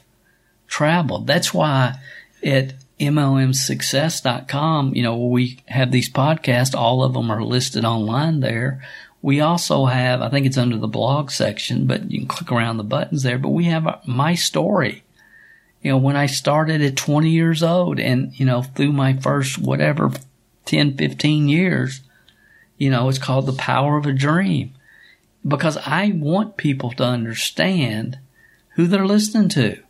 traveled. That's why at MLMsuccess.com, you know, we have these podcasts. All of them are listed online there. We also have, I think it's under the blog section, but you can click around the buttons there, but we have my story you know, when I started at 20 years old and, you know, through my first whatever 10, 15 years, you know, it's called the power of a dream because I want people to understand who they're listening to.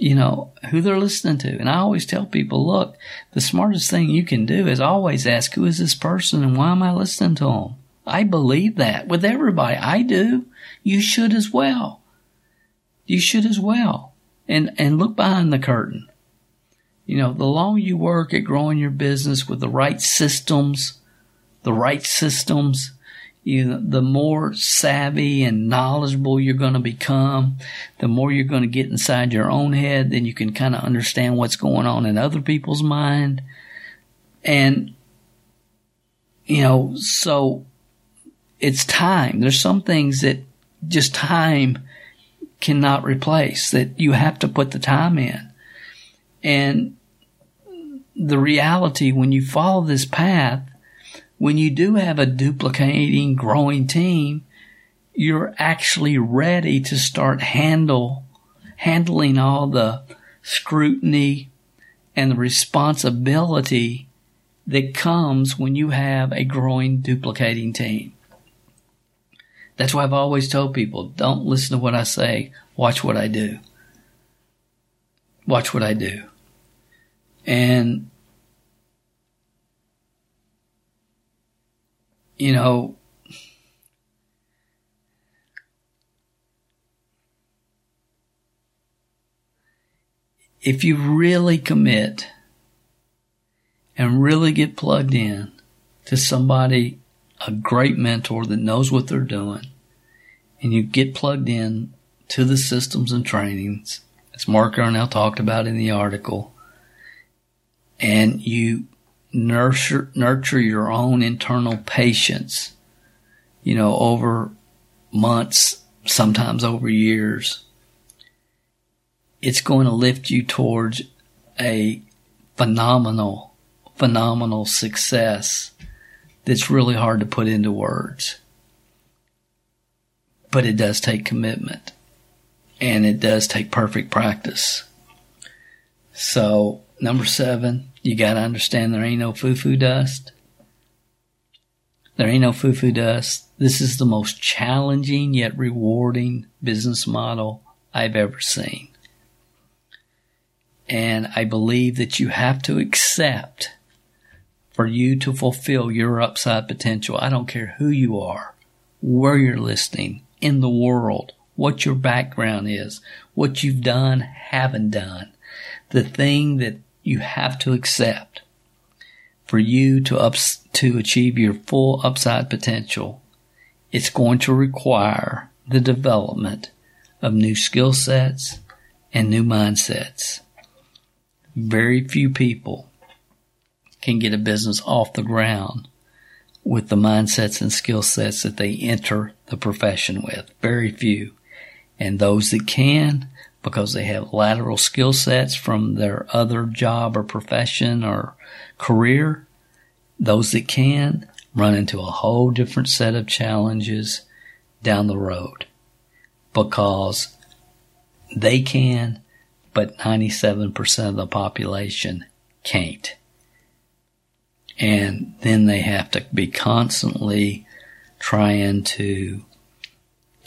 You know, who they're listening to. And I always tell people, look, the smartest thing you can do is always ask, who is this person and why am I listening to them? I believe that with everybody. I do. You should as well. You should as well and, and look behind the curtain. You know, the longer you work at growing your business with the right systems, the right systems, you know, the more savvy and knowledgeable you're going to become, the more you're going to get inside your own head, then you can kind of understand what's going on in other people's mind. And, you know, so it's time. There's some things that just time cannot replace, that you have to put the time in. And the reality when you follow this path, when you do have a duplicating, growing team, you're actually ready to start handle, handling all the scrutiny and the responsibility that comes when you have a growing, duplicating team. That's why I've always told people, don't listen to what I say. Watch what I do. Watch what I do. And, you know, if you really commit and really get plugged in to somebody a great mentor that knows what they're doing, and you get plugged in to the systems and trainings, as Mark Yarnell talked about in the article, and you nurture nurture your own internal patience, you know, over months, sometimes over years, it's going to lift you towards a phenomenal, phenomenal success that's really hard to put into words. But it does take commitment and it does take perfect practice. So, Number seven, you got to understand there ain't no foo foo dust. There ain't no foo foo dust. This is the most challenging yet rewarding business model I've ever seen. And I believe that you have to accept for you to fulfill your upside potential. I don't care who you are, where you're listening in the world, what your background is, what you've done, haven't done. The thing that you have to accept for you to ups, to achieve your full upside potential, it's going to require the development of new skill sets and new mindsets. Very few people can get a business off the ground with the mindsets and skill sets that they enter the profession with. Very few. And those that can, because they have lateral skill sets from their other job or profession or career, those that can run into a whole different set of challenges down the road because they can, but 97% of the population can't. And then they have to be constantly trying to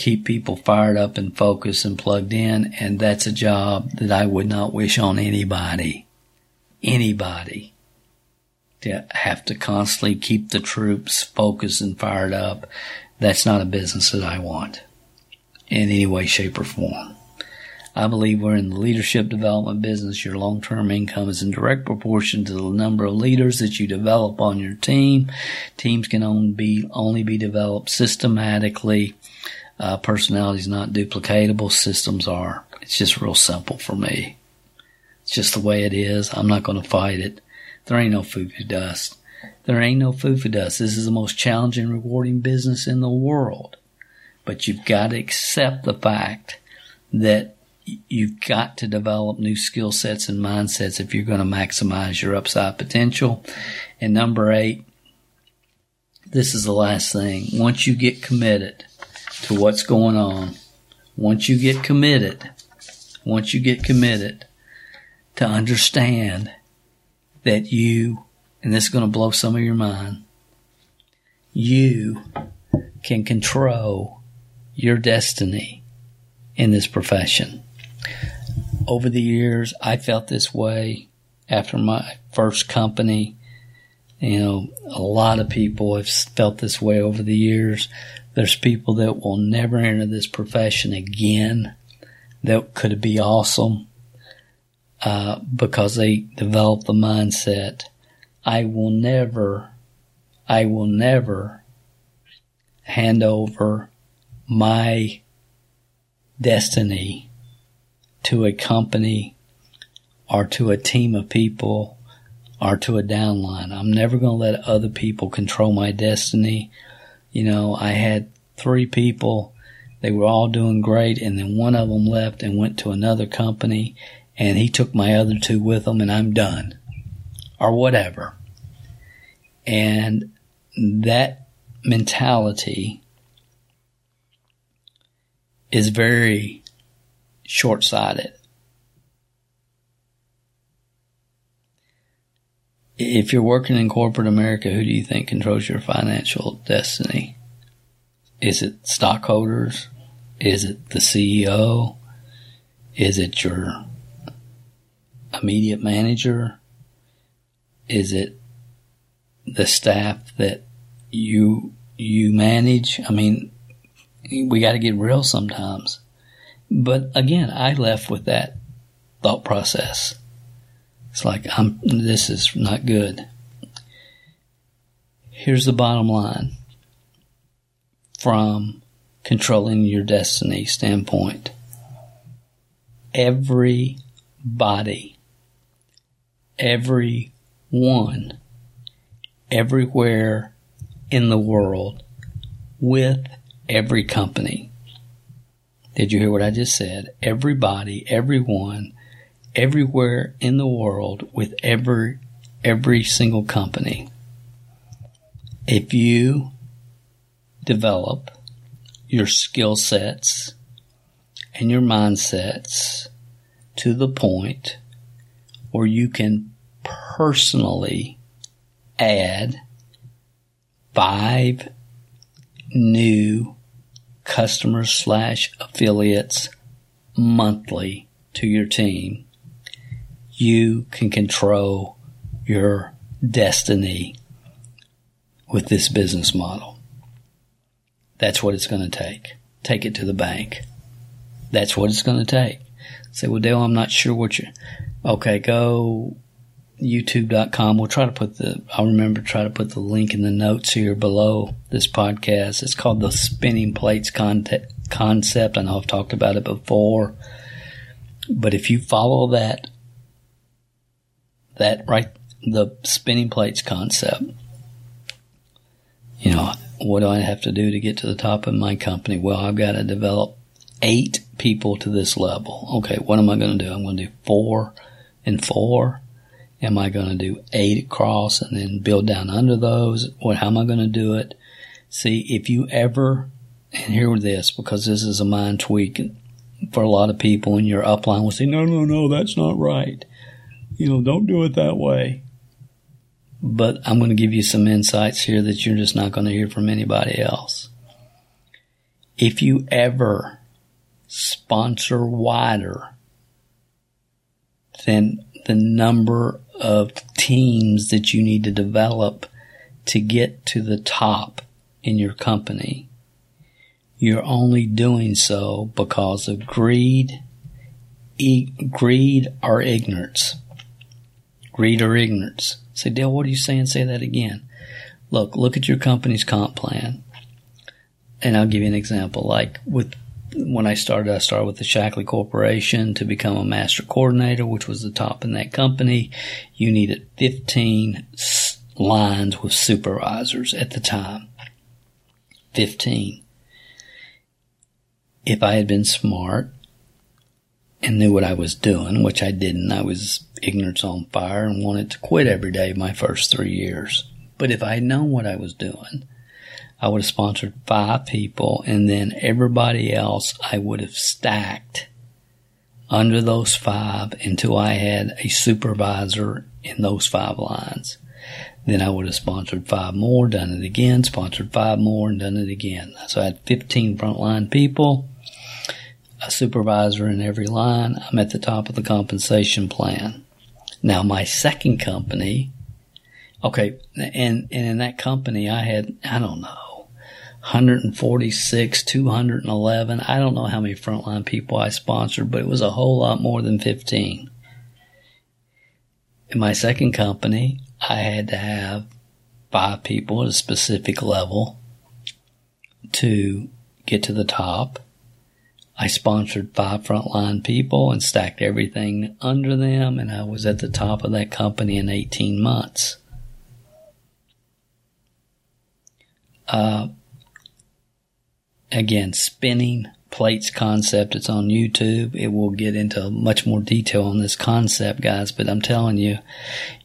keep people fired up and focused and plugged in. And that's a job that I would not wish on anybody. Anybody to have to constantly keep the troops focused and fired up. That's not a business that I want in any way, shape, or form. I believe we're in the leadership development business. Your long-term income is in direct proportion to the number of leaders that you develop on your team. Teams can only be, only be developed systematically. Uh, is not duplicatable. Systems are. It's just real simple for me. It's just the way it is. I'm not going to fight it. There ain't no foo-foo dust. There ain't no foo-foo dust. This is the most challenging, rewarding business in the world. But you've got to accept the fact that you've got to develop new skill sets and mindsets if you're going to maximize your upside potential. And number eight, this is the last thing. Once you get committed to what's going on, once you get committed, once you get committed to understand that you, and this is going to blow some of your mind, you can control your destiny in this profession. Over the years, I felt this way after my first company. You know, a lot of people have felt this way over the years. There's people that will never enter this profession again that could be awesome uh, because they develop the mindset I will never, I will never hand over my destiny to a company or to a team of people or to a downline. I'm never going to let other people control my destiny. You know, I had three people. They were all doing great. And then one of them left and went to another company and he took my other two with him and I'm done or whatever. And that mentality is very short sighted. If you're working in corporate America, who do you think controls your financial destiny? Is it stockholders? Is it the CEO? Is it your immediate manager? Is it the staff that you you manage? I mean, we got to get real sometimes. But again, I left with that thought process. It's like I'm this is not good. Here's the bottom line from controlling your destiny standpoint. Everybody, everyone, everywhere in the world with every company. Did you hear what I just said? Everybody, everyone, everywhere in the world with every, every single company. If you develop your skill sets and your mindsets to the point where you can personally add five new customers slash affiliates monthly to your team, you can control your destiny with this business model. That's what it's going to take. Take it to the bank. That's what it's going to take. Say, well, Dale, I'm not sure what you're. Okay, go youtube.com. We'll try to put the, I'll remember to try to put the link in the notes here below this podcast. It's called the spinning plates concept. I know I've talked about it before, but if you follow that, that right, the spinning plates concept, you know, what do I have to do to get to the top of my company? Well, I've got to develop eight people to this level. Okay, what am I going to do? I'm going to do four and four Am I going to do eight across and then build down under those? What, how am I going to do it? See, if you ever, and hear this because this is a mind tweak for a lot of people and your upline will say, no, no, no, that's not right. You know, don't do it that way. But I'm going to give you some insights here that you're just not going to hear from anybody else. If you ever sponsor wider than the number of teams that you need to develop to get to the top in your company. You're only doing so because of greed, e- greed or ignorance. Greed or ignorance. Say, Dale, what are you saying? Say that again. Look, look at your company's comp plan. And I'll give you an example. Like with when I started, I started with the Shaklee Corporation to become a master coordinator, which was the top in that company. You needed 15 lines with supervisors at the time. 15. If I had been smart and knew what I was doing, which I didn't, I was ignorance on fire and wanted to quit every day my first three years. But if I had known what I was doing, I would have sponsored five people and then everybody else I would have stacked under those five until I had a supervisor in those five lines. Then I would have sponsored five more, done it again, sponsored five more, and done it again. So I had 15 frontline people, a supervisor in every line. I'm at the top of the compensation plan. Now my second company, okay, and, and in that company I had, I don't know, 146, 211. I don't know how many frontline people I sponsored, but it was a whole lot more than 15. In my second company, I had to have five people at a specific level to get to the top. I sponsored five frontline people and stacked everything under them, and I was at the top of that company in 18 months. Uh, again, spinning plates concept. It's on YouTube. It will get into much more detail on this concept, guys. But I'm telling you,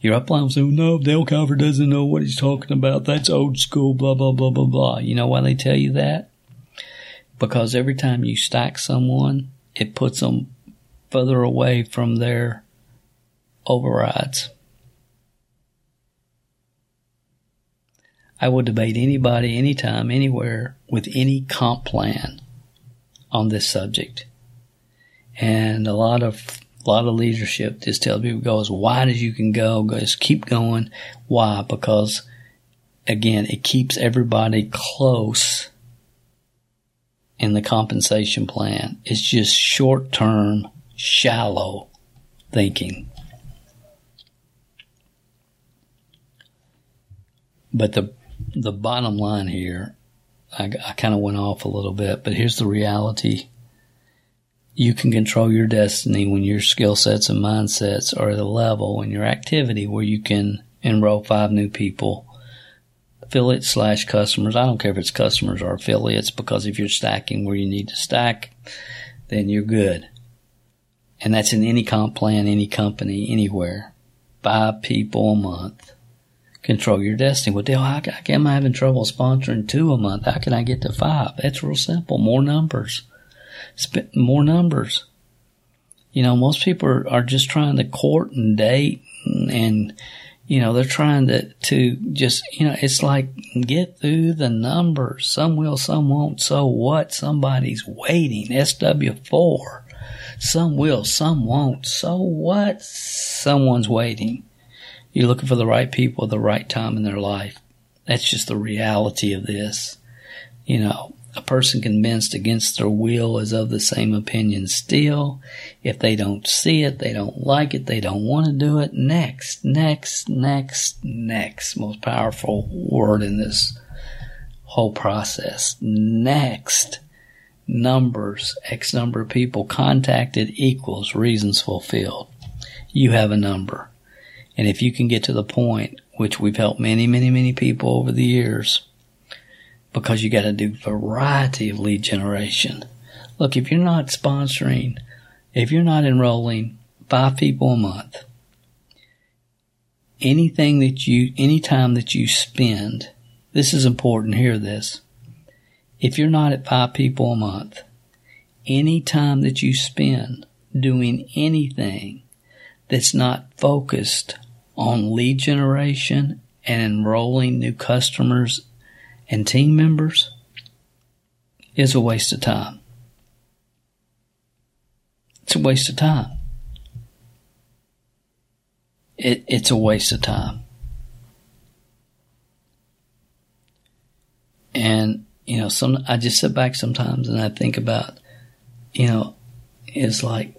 your upline will say, no, Dale Calvert doesn't know what he's talking about. That's old school, blah, blah, blah, blah, blah. You know why they tell you that? Because every time you stack someone, it puts them further away from their overrides. I will debate anybody, anytime, anywhere with any comp plan on this subject. And a lot of a lot of leadership just tells people go as wide as you can go, just keep going. Why? Because again, it keeps everybody close in the compensation plan. It's just short term, shallow thinking. But the the bottom line here, I, I kind of went off a little bit, but here's the reality. You can control your destiny when your skill sets and mindsets are at a level and your activity where you can enroll five new people, affiliates slash customers. I don't care if it's customers or affiliates because if you're stacking where you need to stack, then you're good. And that's in any comp plan, any company, anywhere. Five people a month control your destiny. Well, Dale, am I having trouble sponsoring two a month? How can I get to five? That's real simple. More numbers. Spend more numbers. You know, most people are, are just trying to court and date and, and you know, they're trying to, to just, you know, it's like get through the numbers. Some will, some won't. So what? Somebody's waiting. SW4. Some will, some won't. So what? Someone's waiting. You're looking for the right people at the right time in their life. That's just the reality of this. You know, a person convinced against their will is of the same opinion still. If they don't see it, they don't like it, they don't want to do it. Next, next, next, next. Most powerful word in this whole process. Next. Numbers, X number of people contacted equals reasons fulfilled. You have a number. And if you can get to the point, which we've helped many, many, many people over the years, because you got to do variety of lead generation. Look, if you're not sponsoring, if you're not enrolling five people a month, anything that you, any time that you spend, this is important, hear this. If you're not at five people a month, any time that you spend doing anything that's not focused on lead generation and enrolling new customers and team members is a waste of time. It's a waste of time. It, it's a waste of time. And, you know, some, I just sit back sometimes and I think about, you know, it's like,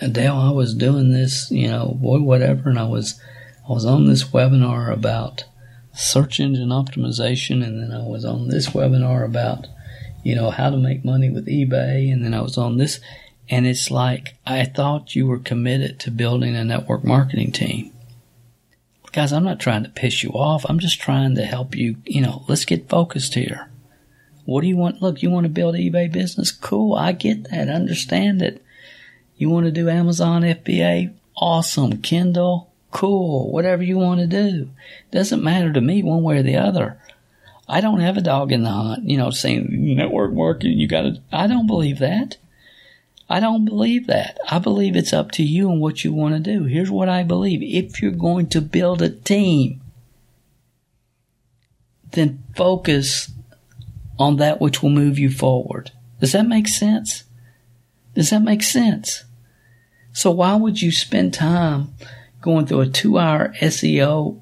Adele, I was doing this, you know, boy, whatever, and I was, I was on this webinar about search engine optimization, and then I was on this webinar about, you know, how to make money with eBay, and then I was on this, and it's like I thought you were committed to building a network marketing team. Guys, I'm not trying to piss you off. I'm just trying to help you, you know, let's get focused here. What do you want? Look, you want to build eBay business? Cool. I get that. Understand it. You want to do Amazon FBA? Awesome. Kindle? Cool, whatever you want to do. Doesn't matter to me one way or the other. I don't have a dog in the hunt, you know, saying network marketing, you gotta, I don't believe that. I don't believe that. I believe it's up to you and what you want to do. Here's what I believe. If you're going to build a team, then focus on that which will move you forward. Does that make sense? Does that make sense? So why would you spend time going through a two hour SEO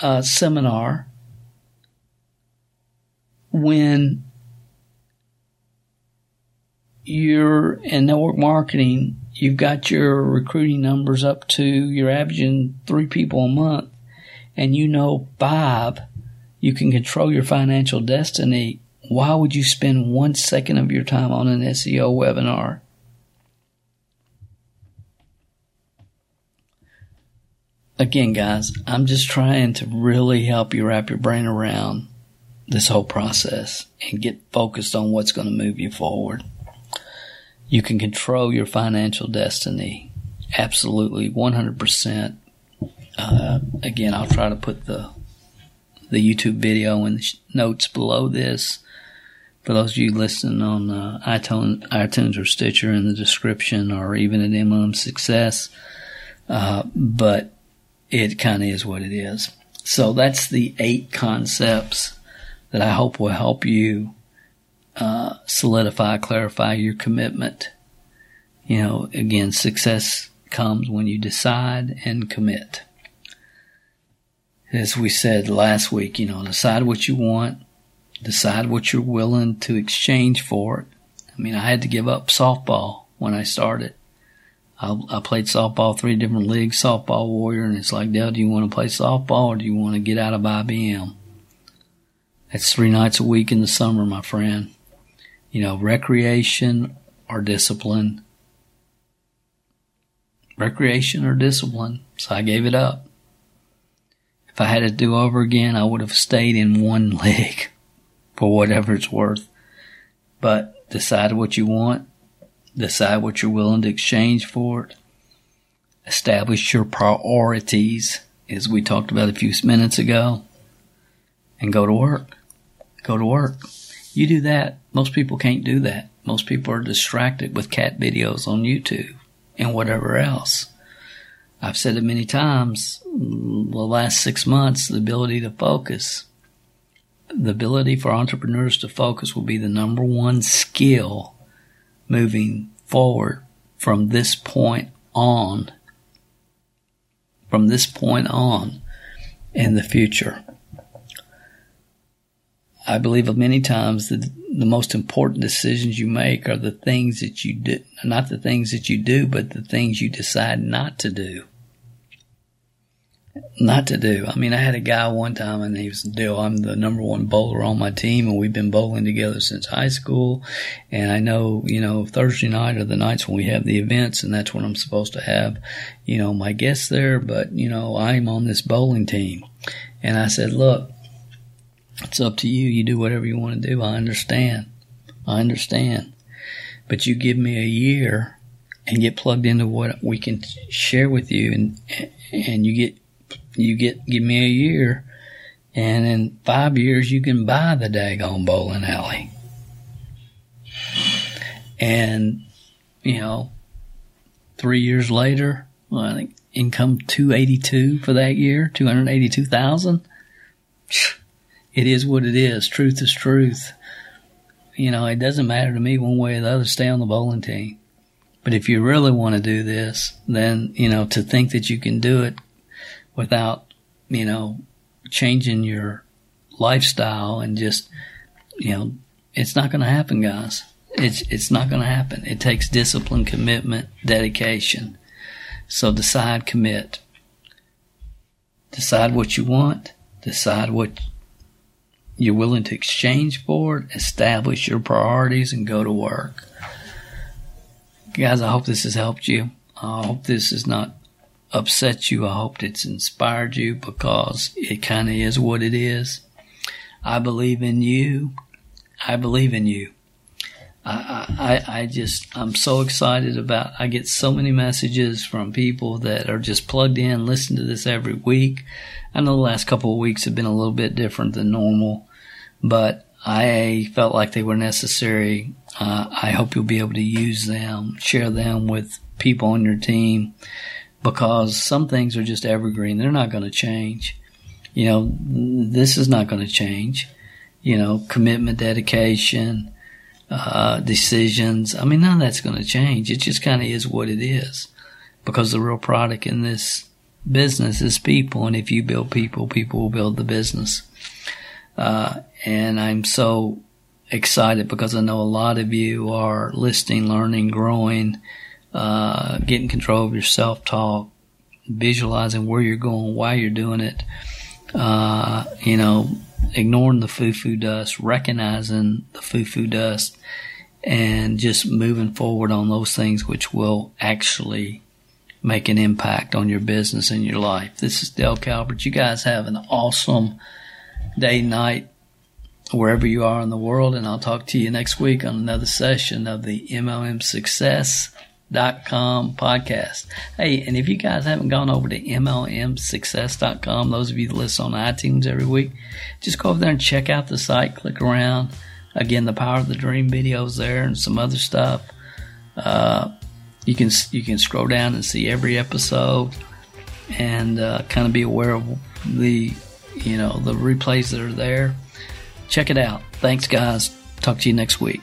uh, seminar when you're in network marketing, you've got your recruiting numbers up to, you're averaging three people a month, and you know five, you can control your financial destiny. Why would you spend one second of your time on an SEO webinar? Again, guys, I'm just trying to really help you wrap your brain around this whole process and get focused on what's going to move you forward. You can control your financial destiny. Absolutely, 100%. Uh, again, I'll try to put the the YouTube video in the notes below this. For those of you listening on uh, iTunes, iTunes or Stitcher in the description or even at MLM Success. Uh, but it kind of is what it is. So that's the eight concepts that I hope will help you uh, solidify, clarify your commitment. You know, again, success comes when you decide and commit. As we said last week, you know, decide what you want, decide what you're willing to exchange for it. I mean, I had to give up softball when I started. I, I played softball three different leagues, softball warrior, and it's like, Dale, do you want to play softball or do you want to get out of IBM? That's three nights a week in the summer, my friend. You know, recreation or discipline. Recreation or discipline. So I gave it up. If I had to do over again, I would have stayed in one league for whatever it's worth. But decide what you want Decide what you're willing to exchange for it. Establish your priorities, as we talked about a few minutes ago, and go to work. Go to work. You do that. Most people can't do that. Most people are distracted with cat videos on YouTube and whatever else. I've said it many times. The last six months, the ability to focus, the ability for entrepreneurs to focus will be the number one skill moving forward from this point on. From this point on in the future. I believe many times that the most important decisions you make are the things that you do, not the things that you do, but the things you decide not to do. Not to do. I mean, I had a guy one time and he was, Dale, I'm the number one bowler on my team and we've been bowling together since high school. And I know, you know, Thursday night are the nights when we have the events and that's when I'm supposed to have, you know, my guests there. But, you know, I'm on this bowling team. And I said, look, it's up to you. You do whatever you want to do. I understand. I understand. But you give me a year and get plugged into what we can share with you and, and you get, you get, give me a year and in five years you can buy the daggone bowling alley. And, you know, three years later, well, I think income 282 for that year, 282,000 it is what it is. Truth is truth. You know, it doesn't matter to me one way or the other. Stay on the bowling team. But if you really want to do this, then, you know, to think that you can do it without, you know, changing your lifestyle and just, you know, it's not going to happen, guys. It's, it's not going to happen. It takes discipline, commitment, dedication. So decide, commit. Decide what you want. Decide what you're willing to exchange for it, establish your priorities, and go to work. Guys, I hope this has helped you. I hope this is not upset you. I hope it's inspired you because it kind of is what it is. I believe in you. I believe in you. I, I, I just, I'm so excited about, I get so many messages from people that are just plugged in, listen to this every week. I know the last couple of weeks have been a little bit different than normal, but I felt like they were necessary. Uh, I hope you'll be able to use them, share them with people on your team because some things are just evergreen. They're not going to change. You know, this is not going to change. You know, commitment, dedication, uh, decisions. I mean, none of that's going to change. It just kind of is what it is because the real product in this business is people. And if you build people, people will build the business. Uh, and I'm so excited because I know a lot of you are listening, learning, growing, uh, getting control of your self talk, visualizing where you're going, why you're doing it, uh, you know, ignoring the foo foo dust, recognizing the foo foo dust, and just moving forward on those things which will actually make an impact on your business and your life. This is Dale Calvert. You guys have an awesome day, night, wherever you are in the world. And I'll talk to you next week on another session of the MLM Success dot podcast. Hey, and if you guys haven't gone over to MLMsuccess.com, those of you that listen on iTunes every week, just go over there and check out the site, click around. Again, the power of the dream videos there and some other stuff. Uh, you can you can scroll down and see every episode and uh, kind of be aware of the you know the replays that are there. Check it out. Thanks, guys. Talk to you next week.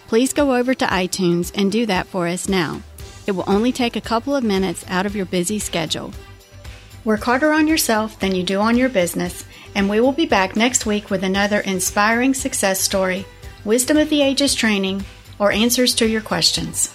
please go over to iTunes and do that for us now. It will only take a couple of minutes out of your busy schedule. Work harder on yourself than you do on your business, and we will be back next week with another inspiring success story, wisdom of the ages training, or answers to your questions.